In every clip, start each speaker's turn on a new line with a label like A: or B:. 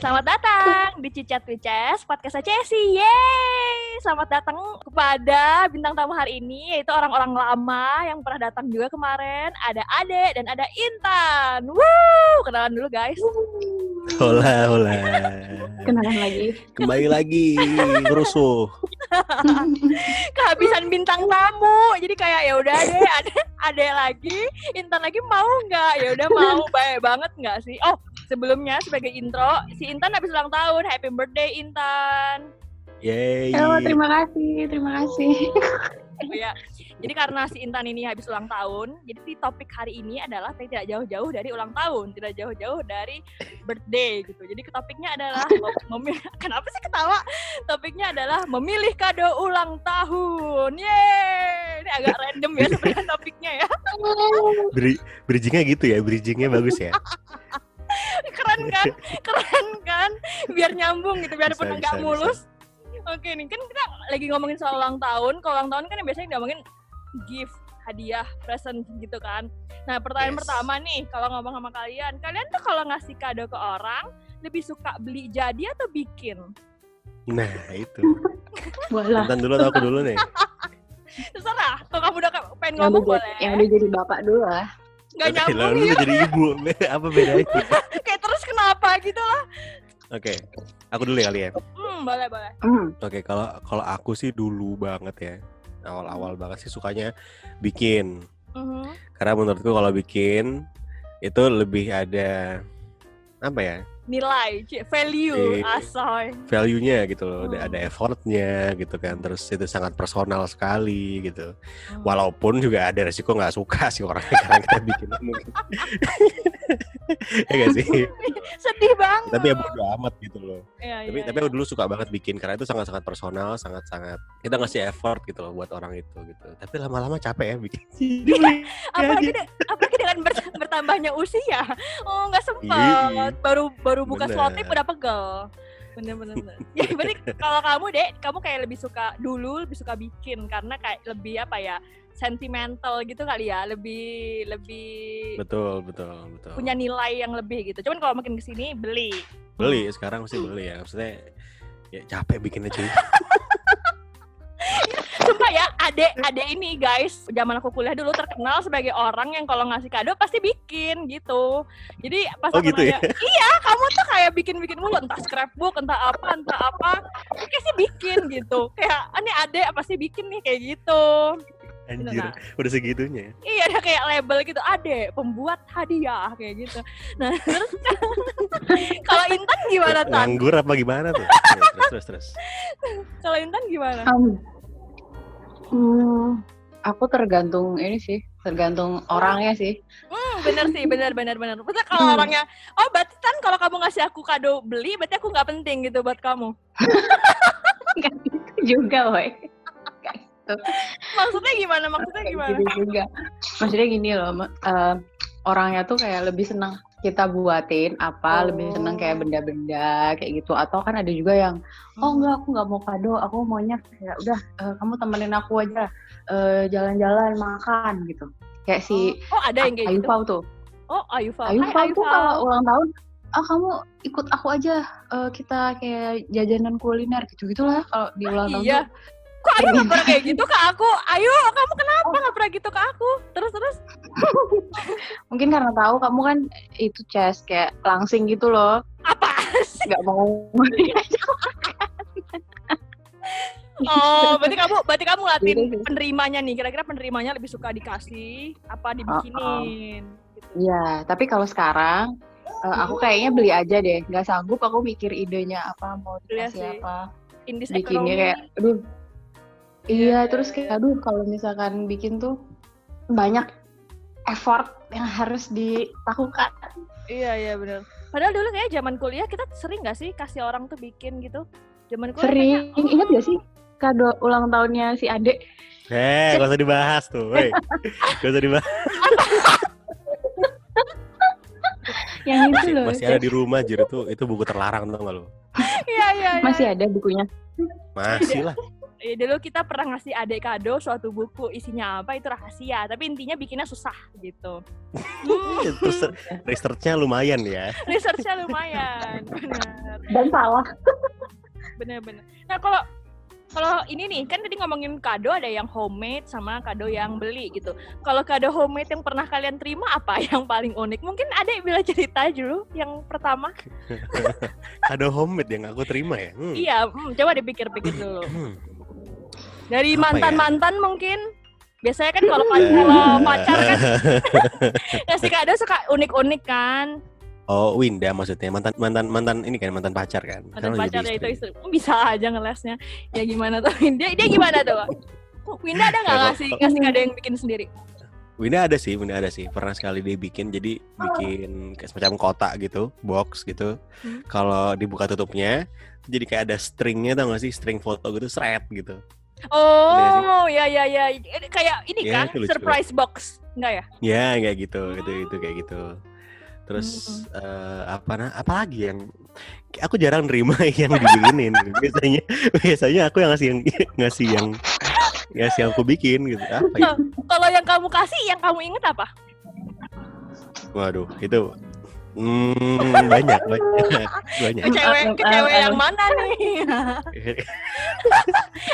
A: Selamat datang di Cicat Wices, podcast Cesi. Yeay! Selamat datang kepada bintang tamu hari ini, yaitu orang-orang lama yang pernah datang juga kemarin. Ada Ade dan ada Intan. Woo! Kenalan dulu guys.
B: Hola, hola.
C: Kenalan lagi.
B: Kembali lagi rusuh.
A: Kehabisan bintang tamu. Jadi kayak ya udah deh, ada ada lagi, Intan lagi mau nggak? Ya udah mau, baik banget nggak sih? Oh, sebelumnya sebagai intro, si Intan habis ulang tahun. Happy birthday Intan.
B: Yeay.
C: Oh, terima kasih, terima kasih.
A: Oh ya. Jadi karena si Intan ini habis ulang tahun, jadi di topik hari ini adalah tidak jauh-jauh dari ulang tahun, tidak jauh-jauh dari birthday gitu. Jadi topiknya adalah memilih kenapa sih ketawa? Topiknya adalah memilih kado ulang tahun. Yeay! Ini agak random ya sebenarnya topiknya ya.
B: Bri bridgingnya gitu ya, bridgingnya bagus ya.
A: Keren kan? Keren kan? Biar nyambung gitu, biar
B: Bisa,
A: nggak
B: bisa,
A: mulus. Oke nih, kan kita lagi ngomongin soal ulang tahun. Kalau ulang tahun kan yang biasanya ngomongin gift, hadiah, present gitu kan. Nah, pertanyaan
B: Yes.
A: pertama nih, kalau ngomong sama kalian, kalian tuh kalau ngasih kado ke orang, lebih suka beli jadi atau bikin?
B: Nah, itu. Nonton dulu atau aku dulu nih?
A: Terserah, kalau kamu udah ke- pengen
C: Yang
A: ngomong boleh.
C: yang udah jadi bapak dulu lah.
A: Nggak
B: Oke,
A: nyambung
B: lalu
A: ya,
B: jadi ibu. Apa bedanya?
A: kayak terus kenapa gitu lah.
B: Oke, aku dulu ya kali ya.
A: Hmm, boleh, boleh.
C: Hmm.
B: Oke, kalau kalau aku sih dulu banget ya. Awal-awal banget sih sukanya bikin.
A: Mhm.
B: Karena menurutku kalau bikin itu lebih ada apa ya?
A: Nilai, value,
B: Eh,
A: asoy.
B: value-nya gitu loh, ada,
A: Hmm.
B: ada effortnya gitu kan, terus itu sangat personal sekali gitu.
A: Hmm.
B: Walaupun juga ada resiko nggak suka sih orangnya karena kita bikin mungkin. Ya gak sih?
A: Sedih banget.
B: Tapi ya bodo amat gitu loh.
A: Iya,
B: Tapi
A: iya,
B: tapi
A: iya.
B: aku dulu suka banget bikin karena itu sangat-sangat personal, sangat-sangat kita ngasih effort gitu loh buat orang itu gitu. Tapi lama-lama capek ya bikin. Jadi beli
A: apalagi de- apalagi dengan ber- bertambahnya usia oh nggak
B: Iya,
A: sempet baru baru buka
B: Bener.
A: slotip udah pegel bener bener bener. ya berarti kalau kamu dek kamu kayak lebih suka dulu lebih suka bikin karena kayak lebih apa ya sentimental gitu kali ya lebih lebih
B: Betul, betul, betul.
A: punya nilai yang lebih gitu cuman kalau makin ke sini beli
B: Beli sekarang mesti beli ya. Maksudnya ya capek bikinnya cuy.
A: sumpah ya adek adek ini guys zaman aku kuliah dulu terkenal sebagai orang yang kalau ngasih kado pasti bikin gitu jadi pas
B: Oh
A: aku
B: gitu ya?
A: nanya, iya kamu tuh kayak bikin bikin mulu entah scrapbook entah apa entah apa kayak sih bikin gitu kayak ini adek pasti bikin nih kayak gitu
B: Anjir,
A: Nah.
B: udah segitunya.
A: iya ada kayak label gitu adek pembuat hadiah kayak gitu nah terus kalau Intan gimana tan
B: Nganggur apa gimana tuh? Ya, terus terus terus.
A: kalau Intan gimana
C: Um, hmm, aku tergantung ini sih, tergantung orangnya sih.
A: Hmm, bener sih, bener, bener, bener. Maksudnya kalau
C: Hmm.
A: orangnya, oh berarti kan kalau kamu ngasih aku kado beli, berarti aku nggak penting gitu buat kamu.
C: Enggak gitu juga, woi. Gitu.
A: Maksudnya gimana? Maksudnya gimana?
C: gitu juga. Maksudnya gini loh, eh, orangnya tuh kayak lebih senang kita buatin apa, lebih senang kayak
A: Oh.
C: benda-benda kayak gitu. Atau kan ada juga yang oh enggak aku nggak mau kado aku maunya kayak udah eh, kamu temenin aku aja eh, jalan-jalan makan gitu kayak si
A: Oh, oh, ada yang kayak gitu.
C: Ayufau tuh
A: Oh, Ayufa.
C: Ayufau
A: Hai,
C: tuh kalau ulang tahun ah kamu ikut aku aja eh, kita kayak jajanan kuliner gitu gitulah kalau di ulang tahun
A: Iya.
C: tuh.
A: Kok Ayu nggak pernah kayak gitu ke aku? Ayu, kamu kenapa nggak pernah gitu ke aku? Terus terus.
C: mungkin karena tahu kamu kan itu chess kayak langsing gitu loh
A: Apa sih?
C: nggak mau
A: Oh, berarti kamu berarti kamu ngeliatin
C: Gitu sih.
A: penerimanya nih. Kira-kira penerimanya lebih suka dikasih apa dibikinin? Gitu.
C: Iya, tapi kalau sekarang eh, aku kayaknya beli aja deh. Nggak sanggup aku mikir idenya apa mau
A: Iya
C: dikasih
A: sih.
C: apa.
A: Indis
C: Bikinnya kayak, aduh.
A: Iya,
C: Iya,
A: iya,
C: terus kayak aduh kalau misalkan bikin tuh banyak effort yang harus dilakukan.
A: Iya iya benar. Padahal dulu kayak zaman kuliah kita sering gak sih kasih orang tuh bikin gitu? Zaman kuliah
C: Sering,
A: kayaknya,
C: ingat gak sih kado ulang tahunnya si Ade?
B: Eh, gak usah dibahas tuh, woi. Gak usah dibahas.
C: Yang itu
B: Masih,
C: loh.
B: masih ada di rumah jir itu itu buku terlarang tau gak lu?
A: Iya iya. iya.
C: Masih ada bukunya.
B: Masih lah.
A: Iya, dulu kita pernah ngasih adik kado suatu buku isinya apa itu rahasia, tapi intinya bikinnya susah gitu. Hmm,
B: Terus researchnya lumayan ya.
A: researchnya lumayan, benar.
C: dan salah.
A: bener-bener. Nah kalau kalau ini nih kan tadi ngomongin kado ada yang homemade sama kado yang beli gitu. Kalau kado homemade yang pernah kalian terima apa yang paling unik? Mungkin ada yang bila cerita dulu yang pertama.
B: Kado homemade yang aku terima ya. Hmm.
A: Iya, hmm, coba dipikir-pikir dulu. Dari
B: ya?
A: mantan-mantan mungkin. Biasanya kan kalau pacar, kalau pacar kan ngasih kado suka unik-unik kan.
B: Oh, Winda maksudnya mantan mantan mantan ini kan mantan pacar kan.
A: Mantan
B: Sekarang jadi
A: pacarnya itu
B: istri.
A: Bisa aja ngelesnya. Ya gimana tuh? Dia dia gimana tuh? Winda ada nggak
B: Ya,
A: ngasih ngasih kado yang bikin sendiri?
B: Winda ada sih, Winda ada sih. Pernah sekali dia bikin, jadi bikin kayak semacam kotak gitu, box gitu.
A: Hmm.
B: Kalau dibuka tutupnya, jadi kayak ada stringnya tau gak sih, string foto gitu, seret gitu.
A: Oh, ya ya ya. Kayak ini
B: Ya,
A: kan
B: lucu.
A: surprise box. Enggak ya?
B: Ya kayak gitu, itu itu kayak gitu. Terus eh, apa nah, apa lagi yang aku jarang nerima yang dibikinin. biasanya biasanya aku yang ngasih yang ngasih yang ngasih yang aku bikin gitu. Apa ya?
A: Kalau yang kamu kasih, yang kamu inget apa?
B: Waduh, itu hmm, banyak banyak banyak.
A: Ke cewek, ke cewek yang mana nih?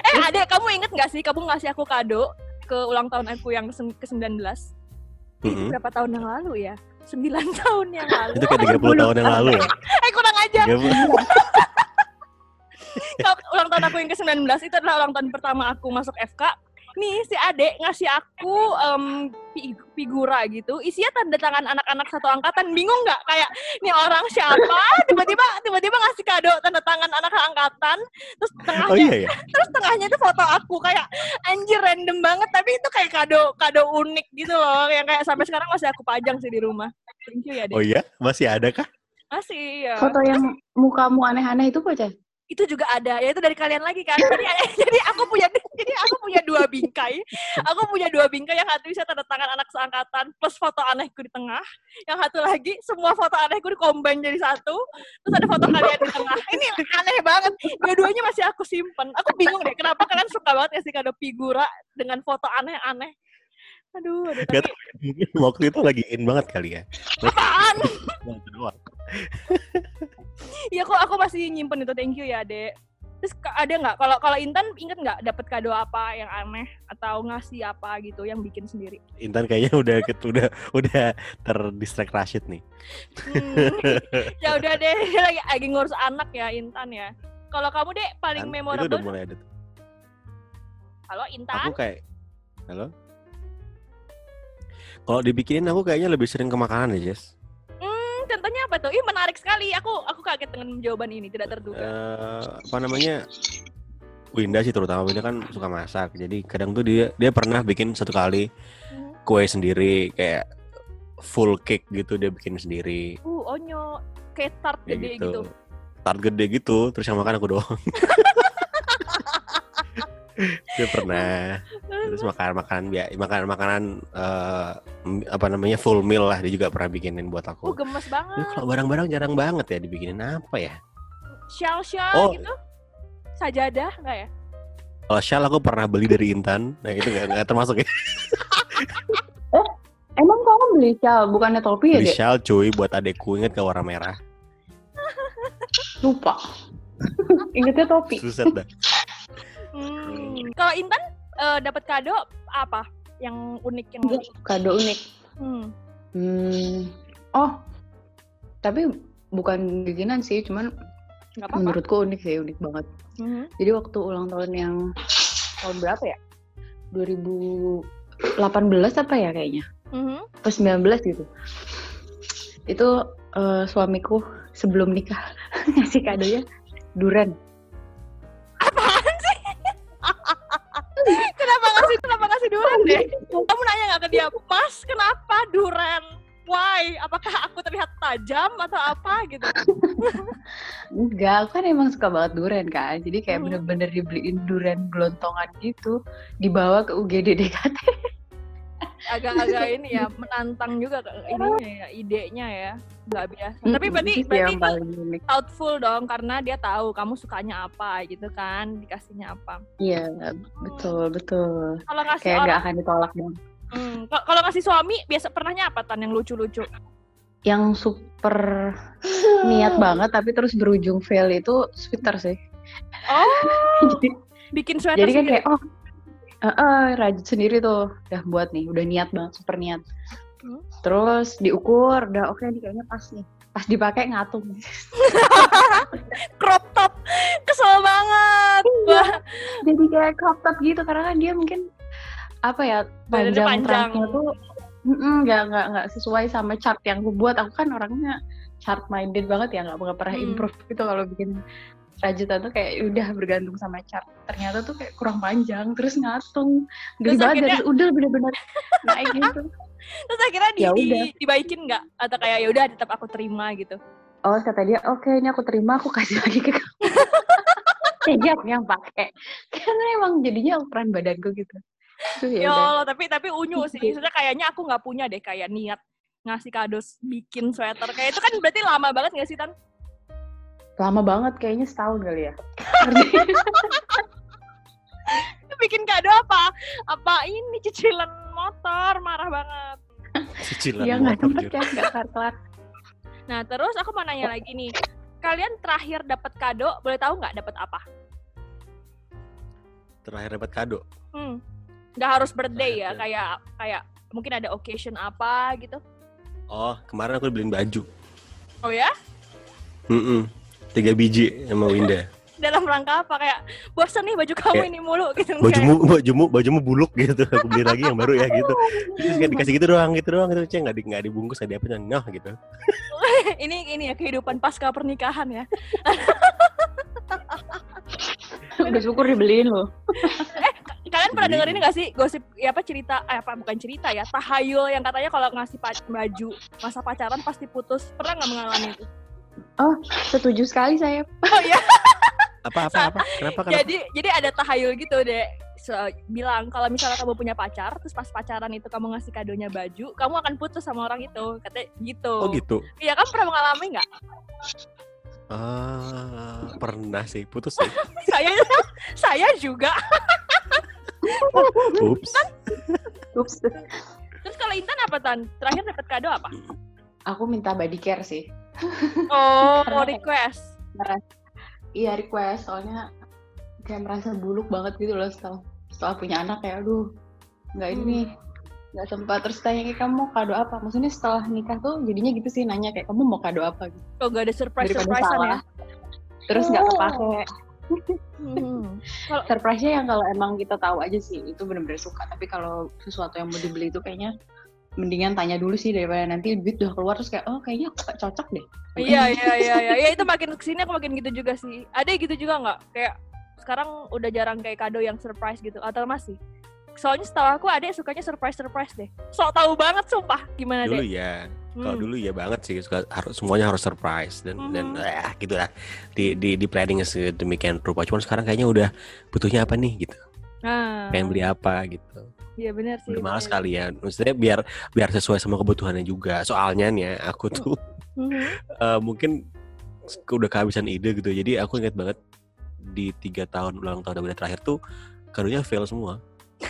A: eh, adek, kamu inget nggak sih kamu ngasih aku kado ke ulang tahun aku yang ke-19?
B: Mm-mm.
A: Berapa tahun yang lalu ya? 9 tahun yang lalu.
B: Itu kayak 30 tahun yang lalu ya.
A: Eh, kurang aja.
B: 30.
A: Kalau ulang tahun aku yang ke-19 itu adalah ulang tahun pertama aku masuk FK. Nih si adek ngasih aku fi- figura gitu, isinya tanda tangan anak-anak satu angkatan. Bingung nggak? Kayak ini orang siapa? Tiba-tiba tiba-tiba ngasih kado tanda tangan anak angkatan. Terus tengahnya
B: Oh iya ya.
A: terus tengahnya itu foto aku kayak anjir random banget tapi itu kayak kado kado unik gitu loh yang kayak sampai sekarang masih aku pajang sih di rumah. Thank you ya, Dek.
B: Oh iya, masih ada kah?
A: Masih ya.
C: Foto yang mukamu aneh-aneh itu apa?
A: Itu juga ada. Ya itu dari kalian lagi kan? Jadi jadi aku punya jadi aku punya dua bingkai. Aku punya dua bingkai. Yang satu bisa tanda tangan anak seangkatan plus foto anehku di tengah. Yang satu lagi semua foto anehku di combine jadi satu. Terus ada foto kalian di tengah. Ini aneh banget. Dua-duanya masih aku simpen. Aku bingung deh kenapa kalian suka banget ngasih kado figura dengan foto aneh-aneh? Aduh aduh
B: Gak
A: tapi
B: Mungkin waktu itu lagi in banget kali ya.
A: apaan. Iya kok aku masih nyimpen itu thank you ya dek. Terus ada nggak kalau kalau Intan inget nggak dapat kado apa yang aneh atau ngasih apa gitu yang bikin sendiri?
B: Intan kayaknya udah udah udah terdistract Rashid nih.
A: Hmm, ya udah deh lagi lagi ngurus anak ya Intan ya. Kalau kamu dek paling
B: Kan? Itu udah
A: memorable.
B: mulai ada.
A: Halo
B: Aku
A: Intan.
B: kayak Halo? Kalau dibikinin aku kayaknya lebih sering ke makanan ya, Jess.
A: Contohnya apa tuh? Ih menarik sekali. Aku aku kaget dengan jawaban ini tidak terduga.
B: Eh, apa namanya? Winda sih terutama Winda kan suka masak. Jadi kadang tuh dia dia pernah bikin satu kali
A: Hmm.
B: kue sendiri kayak full cake gitu dia bikin sendiri.
A: Uh onyo kayak tart gede
B: gitu.
A: gitu.
B: Tart gede gitu, terus yang makan aku doang. dia pernah terus makan makan ya makan makanan eh, m- apa namanya full meal lah dia juga pernah bikinin buat
A: Uh
B: aku.
A: gemes
B: Tapi
A: banget.
B: kalau barang-barang jarang banget ya dibikinin apa ya?
A: Shell shell
B: Oh.
A: gitu. Sajadah nggak ya?
B: Kalau shawl aku pernah beli dari Intan, nah itu nggak nggak termasuk ya.
C: Emang kamu beli shawl bukannya topi ya,
B: Beli shawl cuy buat adekku inget ke warna merah.
C: Lupa. Ingetnya topi.
B: Suset dah.
A: Hmm. Kalau Intan eh, dapat kado apa? Yang unik yang
C: Kado unik.
A: hmm.
C: Hmm. Oh. Tapi bukan bikinan sih, cuman
A: nggak apa-apa.
C: menurutku unik sih, unik banget.
A: Mhm.
C: Jadi waktu ulang tahun yang tahun berapa ya? 2018 apa ya kayaknya?
A: Mhm.
C: Atau 19 gitu. Itu eh, suamiku sebelum nikah ngasih kadonya duren.
A: Ngasih kenapa ngasih duren deh? Kamu nanya nggak ke dia, Mas kenapa duren? Why? Apakah aku terlihat tajam atau apa gitu?
C: Enggak, aku kan emang suka banget duren kan. Jadi kayak
A: Hmm.
C: bener-bener dibeliin duren gelontongan gitu, dibawa ke UGD DKT.
A: Agak-agak ini ya menantang juga ininya ya, idenya ya. Nggak biasa. Tapi
C: Mm-mm,
A: berarti
C: itu sih
A: berarti itu thoughtful dong karena dia tahu kamu sukanya apa gitu kan, dikasihnya apa.
C: Iya, betul, betul.
A: Kalau ngasih
C: Kayak nggak akan ditolak dong.
A: Hmm, kal- kalau ngasih suami biasa pernahnya apa tan yang lucu-lucu?
C: yang super niat banget tapi terus berujung fail itu sweater sih.
A: Oh,
C: jadi,
A: bikin sweater
C: jadi kan
A: sendiri.
C: kayak oh eh eh, rajut sendiri tuh udah buat nih udah niat banget super niat.
A: Hmm.
C: Terus diukur udah oke nih kayaknya pas nih. Pas dipakai ngatung.
A: crop top. Kesel banget.
C: Iya. Jadi kayak crop top gitu karena kan dia mungkin apa ya panjang
A: panjang.
C: tuh mm, nggak nggak nggak sesuai sama chart yang gue buat aku kan orangnya chart minded banget ya nggak nggak pernah
A: Hmm.
C: improve gitu kalau bikin rajutan tuh kayak udah bergantung sama chart ternyata tuh kayak kurang panjang terus ngatung
A: Terus
C: gede banget
A: akhirnya-
C: dari udah bener-bener naik gitu
A: terus akhirnya di,
C: Ya
A: di-
C: udah.
A: dibaikin nggak? Atau kayak ya udah tetap aku terima gitu.
C: oh kata dia oke ini aku terima aku kasih lagi ke kamu jadi aku yang pakai karena emang jadinya ukuran badanku gitu Terus ya
A: Ya Allah, tapi tapi unyu sih. Maksudnya kayaknya aku nggak punya deh kayak niat ngasih kado bikin sweater. Kayak itu kan berarti lama banget nggak sih Tan?
C: Lama banget kayaknya setahun kali ya
A: Bikin kado apa? Apa ini cicilan motor? Marah banget.
B: Cicilan
C: nggak
B: motor,
C: sempet
B: Jur.
C: ya nggak kelar
A: Nah terus aku mau nanya lagi nih. Kalian terakhir dapat kado, boleh tahu nggak dapat apa?
B: Terakhir dapat kado.
A: Hmm. Nggak harus birthday ya,
B: Terakhir.
A: kayak kayak mungkin ada occasion apa gitu.
B: Oh, kemarin aku beliin baju.
A: Oh ya?
B: Mm Tiga biji sama Winda.
A: Dalam rangka apa? Kayak bosan nih baju kamu
B: Kayak,
A: ini mulu gitu. Kayak,
B: Bajumu, bajumu, bajumu buluk gitu. Aku beli lagi yang baru ya gitu. Terus kayak dikasih gitu doang, gitu doang gitu. Cek nggak di, nggak dibungkus, nggak diapa, nah gitu.
A: ini ini ya kehidupan pasca pernikahan ya.
C: bersyukur dibeliin loh
A: Kalian pernah denger ini gak sih gosip ya apa cerita eh, apa bukan cerita ya tahayul yang katanya kalau ngasih baju masa pacaran pasti putus pernah nggak mengalami itu?
C: Setuju sekali saya
A: Oh iya
B: Apa, apa, apa? Kenapa, kenapa?
A: jadi jadi ada tahayul gitu deh Se- bilang kalau misalnya kamu punya pacar terus pas pacaran itu kamu ngasih kadonya baju kamu akan putus sama orang itu katanya gitu.
B: Oh gitu.
A: Iya kan pernah mengalami nggak?
B: Ah, pernah sih, putus sih.
A: saya saya juga.
B: Ups.
C: Ups.
A: Terus kalau Intan apa tan? Terakhir dapat kado apa?
C: aku minta body care sih
A: Oh
C: kayak-
A: request.
C: iya request soalnya kayak merasa buluk banget gitu loh setelah setelah punya anak kayak aduh nggak ini
A: Hmm.
C: nggak sempat terus tanya kayak kamu mau kado apa maksudnya setelah nikah tuh jadinya gitu sih nanya kayak kamu mau kado apa gitu
A: Kok gak ada surprise surprisean ya?
C: terus nggak
A: Oh.
C: kepake
A: Hmm.
C: surprise-nya yang kalau emang kita tahu aja sih itu bener-bener suka tapi kalau sesuatu yang mau dibeli itu kayaknya mendingan tanya dulu sih daripada nanti duit udah keluar terus kayak oh kayaknya aku cocok deh
A: Iya iya iya iya ya, itu makin ke sini aku makin gitu juga sih. Ada gitu juga nggak? Kayak sekarang udah jarang kayak kado yang surprise gitu atau masih? Soalnya setahu aku ada sukanya surprise surprise deh. Sok tahu banget sumpah gimana
B: Dulu
A: deh.
B: ya. Kalau
A: Hmm.
B: dulu ya banget sih, suka harus semuanya harus surprise dan dan
A: Mhm.
B: eh, gitu lah. Di di di planning sedemikian rupa. Cuman sekarang kayaknya udah butuhnya apa nih gitu.
A: Nah,
B: Pengen beli apa gitu.
A: Iya benar sih.
B: Udah malas
A: bener.
B: kali ya. Maksudnya biar biar sesuai sama kebutuhannya juga. Soalnya nih ya, aku tuh
A: Mhm.
B: eh, mungkin udah kehabisan ide gitu. Jadi aku inget banget di tiga tahun ulang tahun Winda terakhir tuh kadonya fail semua.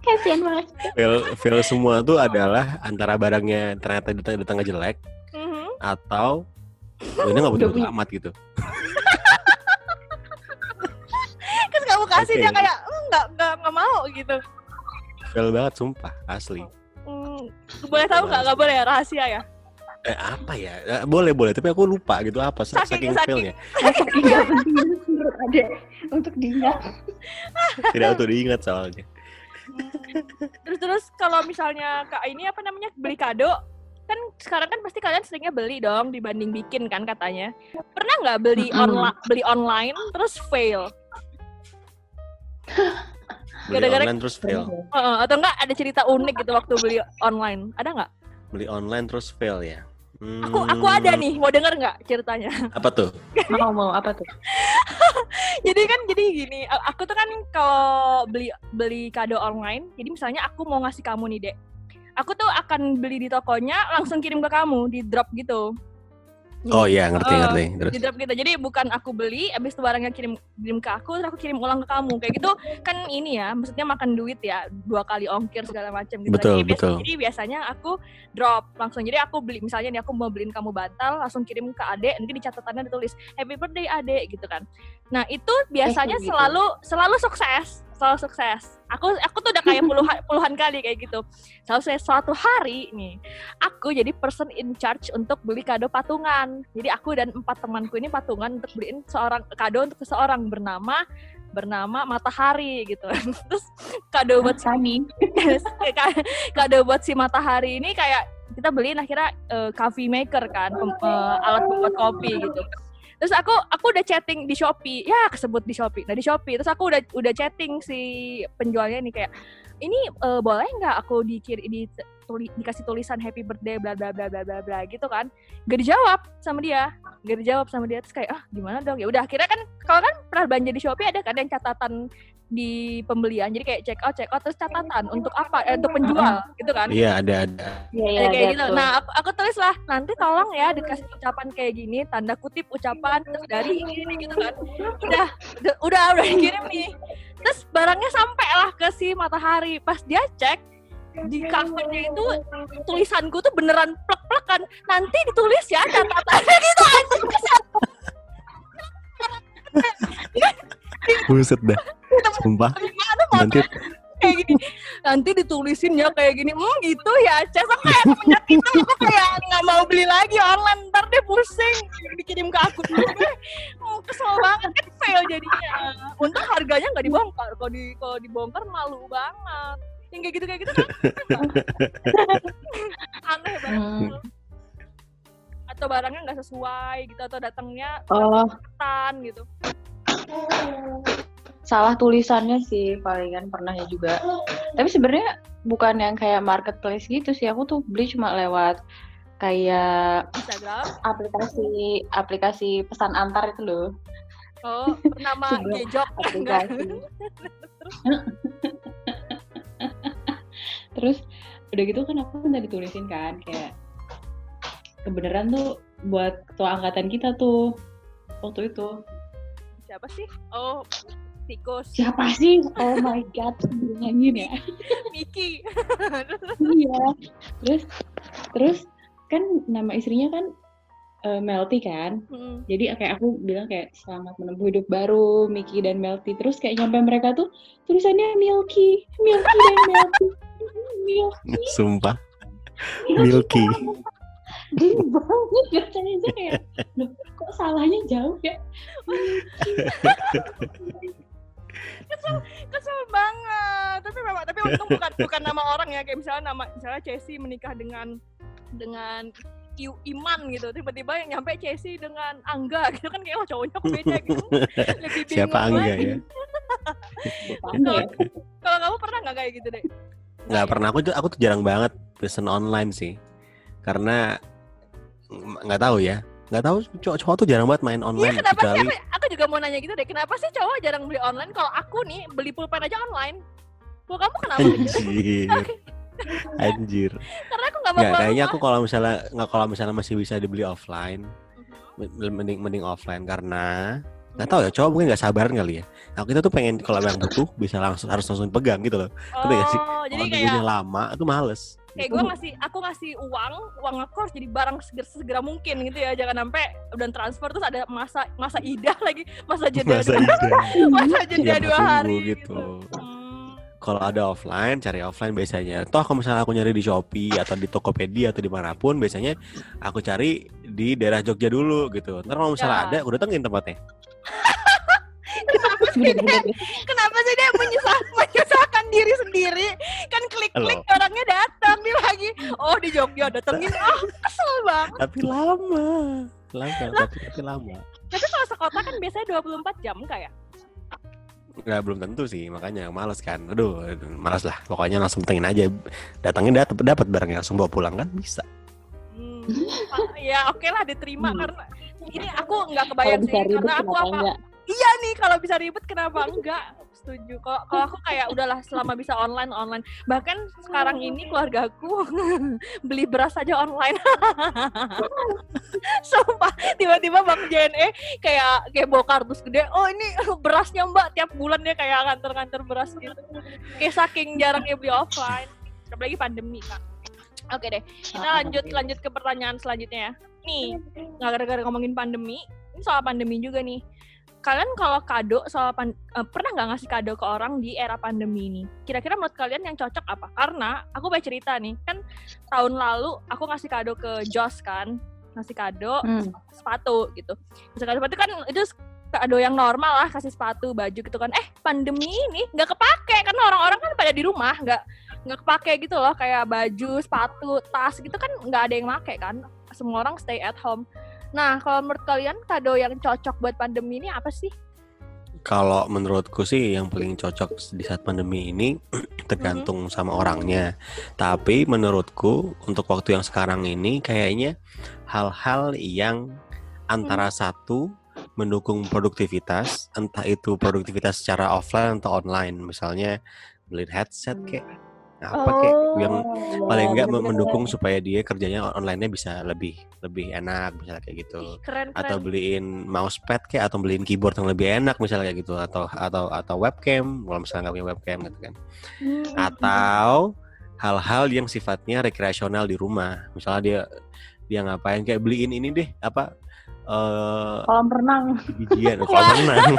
C: kasian banget
B: Fail fail semua tuh adalah antara barangnya ternyata datang datangnya jelek
A: Mhm.
B: atau ini nggak butuh
C: Udah
B: amat gitu.
A: Kasih
B: Oke.
A: dia kayak "Hmm, nggak nggak nggak mau gitu.
B: Fail banget sumpah asli.
A: Hmm, boleh tahu nggak? Nggak boleh ya rahasia ya.
B: Eh, apa ya? Eh, boleh boleh tapi aku lupa gitu apa
A: Saking-
B: saking,
A: saking-
B: failnya.
C: saking nggak penting menurut ade untuk diingat
B: Tidak auto diingat soalnya.
A: Terus terus kalau misalnya kak ini apa namanya beli kado kan sekarang kan pasti kalian seringnya beli dong dibanding bikin kan katanya. Pernah nggak beli online beli online terus fail?
B: Beli
A: Gara-gara-
B: online terus fail.
A: Heeh, atau enggak ada cerita unik gitu waktu beli online? Ada nggak?
B: Beli online terus fail ya.
A: Aku aku ada
B: Hmm,
A: nih, mau denger nggak ceritanya?
B: Apa tuh?
C: mau mau apa tuh
A: jadi kan jadi gini, aku tuh kan kalau beli beli kado online, jadi misalnya aku mau ngasih kamu nih dek, aku tuh akan beli di tokonya langsung kirim ke kamu di drop gitu.
B: Oh iya, ngerti,
A: Eh,
B: ngerti. Terus
A: di drop gitu. Jadi bukan aku beli, abis itu barangnya kirim kirim ke aku, terus aku kirim ulang ke kamu. Kayak gitu kan ini ya, maksudnya makan duit ya, dua kali ongkir segala macam gitu.
B: Betul,
A: jadi,
B: betul.
A: jadi biasanya aku drop langsung. Jadi aku beli, misalnya nih aku mau beliin kamu bantal, langsung kirim ke adek, nanti di catatannya ditulis Happy Birthday adek gitu kan. Nah itu biasanya
C: gitu.
A: selalu selalu sukses, selalu sukses. Aku aku tuh udah kayak puluhan puluhan kali kayak gitu. Selalu sukses. suatu hari nih, aku jadi person in charge untuk beli kado patungan. Jadi aku dan empat temanku ini patungan untuk beliin seorang kado untuk seseorang bernama bernama Matahari gitu. Terus kado buat si,
C: Sani.
A: kado buat si Matahari ini kayak kita beliin akhirnya eh, coffee maker kan, pem- eh, alat pembuat kopi gitu. Terus aku aku udah chatting di Shopee, ya kesebut di Shopee. Nah di Shopee, terus aku udah udah chatting si penjualnya nih kayak ini eh, boleh nggak aku dikir di tuli- dikasih tulisan happy birthday bla bla bla bla bla bla gitu kan gak dijawab sama dia gak dijawab sama dia terus kayak ah gimana dong ya udah akhirnya kan kalau kan pernah belanja di Shopee ada kan yang catatan di pembelian jadi kayak check out check out terus catatan untuk apa eh, untuk penjual gitu kan
B: iya ada ada.
C: Iya, iya,
A: ada kayak
C: ada
A: gitu.
C: tuh.
A: Nah, aku, aku tulis lah nanti tolong ya dikasih ucapan kayak gini, tanda kutip ucapan terus dari ini gitu kan. Udah, udah, udah, udah dikirim nih. Terus barangnya sampai lah ke si Matahari. Pas dia cek di covernya itu tulisanku tuh beneran plek-plek kan. Nanti ditulis ya catatannya gitu anjing.
B: Buset dah. Sumpah.
A: Mau
B: Nanti
A: kayak gini. Nanti ditulisin ya kayak gini. Hmm gitu ya Ces aku kayak semenjak itu aku kayak nggak mau beli lagi online. Ntar deh pusing. Dikirim ke aku dulu deh. Hmm, kesel banget. Kan fail jadinya. Untung harganya nggak dibongkar. Kalau di kalau dibongkar malu banget yang kayak gitu kayak gitu kan aneh banget
C: Hmm.
A: atau barangnya nggak sesuai gitu atau datangnya
C: Oh,
A: tan gitu
C: salah tulisannya sih palingan pernahnya juga. Tapi sebenarnya bukan yang kayak marketplace gitu sih. Aku tuh beli cuma lewat kayak
A: Instagram
C: aplikasi aplikasi pesan antar itu loh.
A: oh bernama Jejok
C: aplikasi. Terus udah gitu kan aku minta ditulisin kan kayak kebenaran tuh buat ketua angkatan kita tuh waktu itu.
A: Siapa sih? Oh tikus
C: siapa sih? Oh my god nyanyi ya.
A: Miki.
C: Iya. Terus terus kan nama istrinya kan eh, Melty kan?
A: Hmm.
C: jadi kayak aku bilang kayak selamat menempuh hidup baru Miki dan Melty. Terus kayak nyampe mereka tuh tulisannya Milky Milky dan Milky
B: sumpah. Milky.
C: Gini banget bacanya aja kayak "Loh, kok salahnya jauh ya
A: kesel banget tapi memang tapi untung bukan bukan nama orang ya kayak misalnya nama misalnya Chelsea menikah dengan dengan Iu Iman gitu tiba-tiba yang nyampe Chelsea dengan Angga gitu kan kayak oh cowoknya kok beda gitu lebih bingung
B: Siapa Angga
A: lagi.
B: ya?
C: Ya
A: kalau kamu pernah nggak kayak gitu deh
B: Nggak pernah. Aku tuh aku tuh jarang banget pesen online sih. Karena nggak tahu ya. Nggak tahu cowok cowok tuh jarang banget main
A: Iya
B: online
A: kenapa sih aku, aku juga mau nanya gitu deh kenapa sih cowok jarang beli online kalau aku nih beli pulpen aja online kalau kamu kenapa
B: anjir. Anjir.
A: karena aku nggak mau
B: Nggak, kayaknya aku kalau misalnya nggak kalau misalnya masih bisa dibeli offline,
A: Mhm.
B: m- mending mending offline karena nggak tahu ya cowok mungkin nggak sabaran kali ya. Nah kita tuh pengen kalau yang butuh bisa langsung harus langsung pegang gitu loh. Ngerti nggak sih?
A: Oh, jadi
B: Kalau
A: kayak
B: lama itu males.
A: kayak gue ngasih aku ngasih uang uang aku harus jadi barang segera, segera mungkin gitu ya jangan sampai udah transfer terus ada masa masa idah lagi masa jeda
B: Masa
A: dua, masa jeda
B: Iya,
A: dua hari
B: gitu.
A: gitu, Hmm,
B: Kalau ada offline, cari offline biasanya. Toh kalau misalnya aku nyari di Shopee atau di Tokopedia atau di mana pun, biasanya aku cari di daerah Jogja dulu gitu. Ntar kalau misalnya
A: Ya.
B: ada, aku datengin tempatnya.
A: Kenapa sih dia kenapa sih dia menyusah, menyusahkan diri sendiri kan klik klik
B: Halo.
A: orangnya datang dia lagi oh di Jogja datengin ah kesel banget
B: Tapi lama, lama, tapi, tapi lama.
A: tapi kalau sekota kan biasanya 24 jam kayak
B: Nggak belum tentu sih, makanya males kan. Aduh, malas lah. Pokoknya langsung pengen aja. Datangin dapat dapat barangnya langsung bawa pulang kan bisa.
A: Hmm, ya oke lah diterima
C: Hmm.
A: karena ini aku nggak kebayang sih
C: ribet
A: karena aku apa
C: enggak
A: iya nih kalau bisa ribet kenapa enggak setuju. Kalau kalau aku kayak udahlah selama bisa online online. Bahkan sekarang ini keluargaku beli beras aja online. Sumpah, tiba-tiba Bang JNE kayak kayak bawa kardus gede. Oh, ini berasnya Mbak tiap bulan dia kayak nganter-nganter beras gitu. Kayak saking jarangnya beli offline. Apalagi pandemi, Kak. Oke deh, kita lanjut lanjut ke pertanyaan selanjutnya ya. Nih, nggak gara-gara ngomongin pandemi, ini soal pandemi juga nih. Kalian kalau kado soal pan- eh, pernah nggak ngasih kado ke orang di era pandemi ini? Kira-kira menurut kalian yang cocok apa? Karena aku banyak cerita nih, kan tahun lalu aku ngasih kado ke Joss kan, ngasih kado
C: Hmm.
A: sepatu gitu. Ngasih kado sepatu kan itu kado yang normal lah kasih sepatu baju gitu kan eh pandemi ini nggak kepake karena orang-orang kan pada di rumah nggak nggak kepake gitu loh kayak baju sepatu tas gitu kan nggak ada yang make kan semua orang stay at home. Nah kalau menurut kalian kado yang cocok buat pandemi ini apa sih?
B: Kalau menurutku sih yang paling cocok di saat pandemi ini tergantung sama orangnya. Tapi menurutku untuk waktu yang sekarang ini kayaknya hal-hal yang antara satu mendukung produktivitas, entah itu produktivitas secara offline atau online. Misalnya beli headset kayak apa kayak yang paling enggak
C: bener-bener.
B: mendukung supaya dia kerjanya online-nya bisa lebih lebih enak misalnya kayak gitu.
A: Ih, keren
B: atau
A: keren.
B: beliin mousepad kayak atau beliin keyboard yang lebih enak misalnya kayak gitu. Atau atau atau webcam kalau misalnya nggak punya webcam gitu kan.
A: Hmm,
B: atau hal-hal yang sifatnya rekreasional di rumah. Misalnya dia dia ngapain kayak beliin ini deh apa eh
C: kolam renang.
B: bijian kalau renang.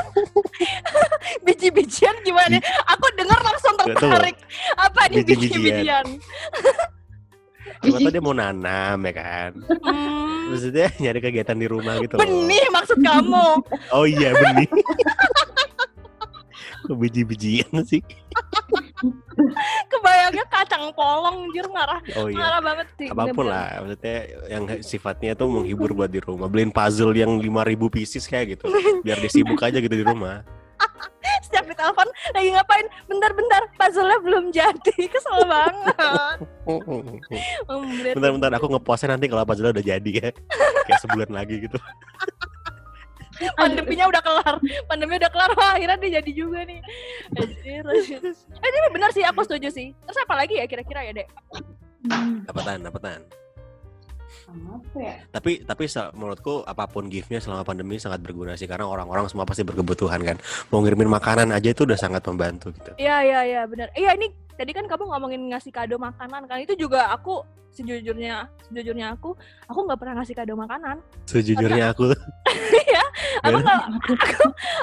A: Biji-bijian gimana? Aku dengar langsung tertarik. Apa nih
B: Biji-bijian. tahu dia mau nanam ya kan?
A: Hmm,
B: maksudnya nyari kegiatan di rumah gitu loh.
A: benih maksud kamu.
B: Oh iya benih biji-bijian sih.
A: Kebayangnya kacang polong jir marah.
B: Oh iya.
A: Marah banget sih
B: apa
A: pun
B: lah maksudnya yang sifatnya tuh menghibur buat di rumah. Beliin puzzle yang 5000 pieces kayak gitu. Biar dia sibuk aja gitu di rumah.
A: Setiap ditelepon lagi ngapain? Bentar-bentar puzzle-nya belum jadi. Kesel banget.
B: Bentar-bentar aku ngepostnya nanti kalau puzzle udah jadi ya. Kayak sebulan lagi gitu
A: pandeminya udah kelar. Pandemi udah kelar wah akhirnya dia jadi juga nih. Anjir, anjir. eh tapi benar sih aku setuju sih. Terus apa lagi ya kira-kira ya dek?
C: Hmm,
B: dapatan dapatan.
C: Apa ya?
B: Tapi tapi menurutku apa pun giftnya selama pandemi sangat berguna sih. Karena orang-orang semua pasti berkebutuhan kan. Mau ngirimin makanan aja itu udah sangat membantu gitu.
A: Iya iya iya benar. Iya ini tadi kan kamu ngomongin ngasih kado makanan kan itu juga aku sejujurnya sejujurnya aku aku nggak pernah ngasih kado makanan.
B: sejujurnya aku
A: Iya, aku nggak aku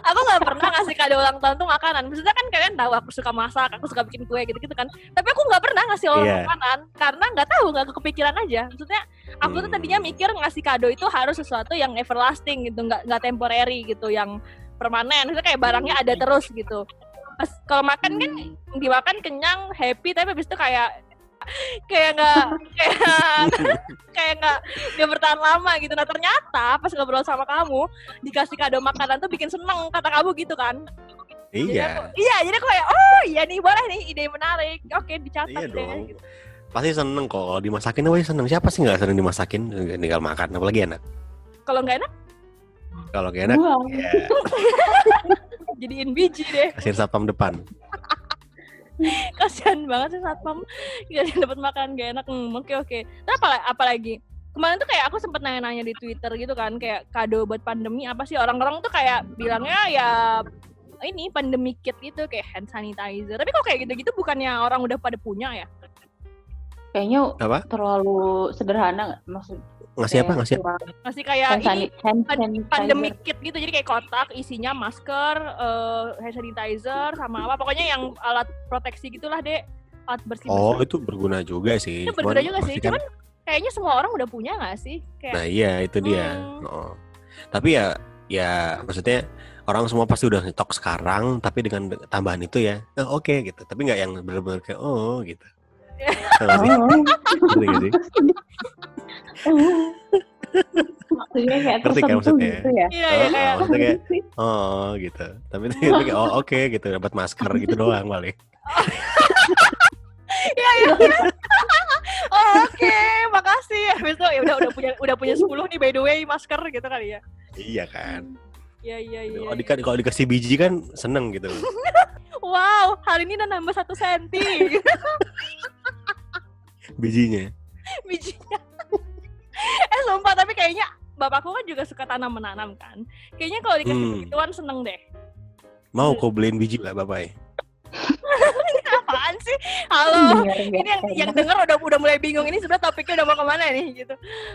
A: aku nggak pernah ngasih kado ulang tahun tuh makanan. Maksudnya kan kalian tahu aku suka masak, aku suka bikin kue gitu-gitu kan. Tapi aku nggak pernah ngasih orang
B: Iya.
A: makanan karena nggak tahu nggak kepikiran aja. Maksudnya aku tuh
B: Hmm.
A: tadinya mikir ngasih kado itu harus sesuatu yang everlasting gitu, nggak nggak temporary gitu, yang permanen. Maksudnya kayak barangnya ada terus gitu. Pas kalau makan kan dimakan kenyang, happy, tapi habis itu kayak kayak nggak kayak kayak nggak dia bertahan lama gitu. Nah ternyata pas ngobrol sama kamu dikasih kado makanan tuh bikin seneng kata kamu gitu kan? Jadi
B: iya
A: aku- iya, jadi aku kayak oh iya nih boleh nih ide menarik. Oke dicatat
B: Iya
A: deh.
B: dong.
A: Gitu.
B: Pasti seneng kok kalau dimasakin pasti seneng. Siapa sih nggak seneng dimasakin? Tinggal makan apalagi enak.
A: Kalau nggak enak
B: Kalau gak enak
C: Buang.
B: ya
A: jadiin biji deh.
B: kasir satpam depan.
A: Kasihan banget sih satpam nggak dapat makan gak enak. Hmm, oke oke. Apa apalagi kemarin tuh kayak aku sempet nanya-nanya di Twitter gitu kan kayak kado buat pandemi apa sih orang-orang tuh kayak bilangnya ya ini pandemi kit gitu kayak hand sanitizer. Tapi kok kayak gitu-gitu bukannya orang udah pada punya ya?
C: kayaknya
B: Apa?
C: terlalu sederhana nggak maksud
B: Ngasih apa? Ngasih apa?
A: Masih kayak
C: hand,
A: ini
C: hand
A: pandemic kit gitu jadi kayak kotak isinya masker, eh, hand sanitizer sama apa pokoknya yang alat proteksi gitulah deh alat bersih
B: Oh itu berguna juga sih.
A: itu berguna juga sih
B: kan-
A: cuman kayaknya semua orang udah punya nggak sih kayak
B: Nah iya itu dia.
A: Hmm.
B: Oh. Tapi ya ya maksudnya orang semua pasti udah nyetok sekarang tapi dengan tambahan itu ya oh, oke gitu. Tapi nggak yang benar-benar kayak oh gitu.
C: Oh.
B: Ngerti nggak sih?
C: maksudnya kayak
B: Ngerti kan maksudnya?
C: gitu ya
A: iya iya
B: Oh,
A: kayak
B: oh, maksudnya kayak oh gitu. Tapi itu kayak oh oke gitu dapat masker gitu doang paling.
A: iya iya iya. oh, oke makasih ya besok ya udah udah punya udah punya 10 nih by the way masker gitu kali ya
B: Iya kan.
A: iya iya iya
B: Kalau
A: iya.
B: kalau dikasih biji kan seneng gitu.
A: wow hari ini udah nambah satu senti
B: Bijinya.
A: bijinya eh sumpah tapi kayaknya bapakku kan juga suka tanam menanam kan kayaknya kalau dikasih
B: Hmm.
A: begituan seneng deh
B: Mau kau beliin biji lah bapak ya?
A: apaan sih halo
C: Bener,
A: ini yang
C: nggak
A: yang
C: enak.
A: denger udah udah mulai bingung ini sebenarnya topiknya udah mau ke mana nih gitu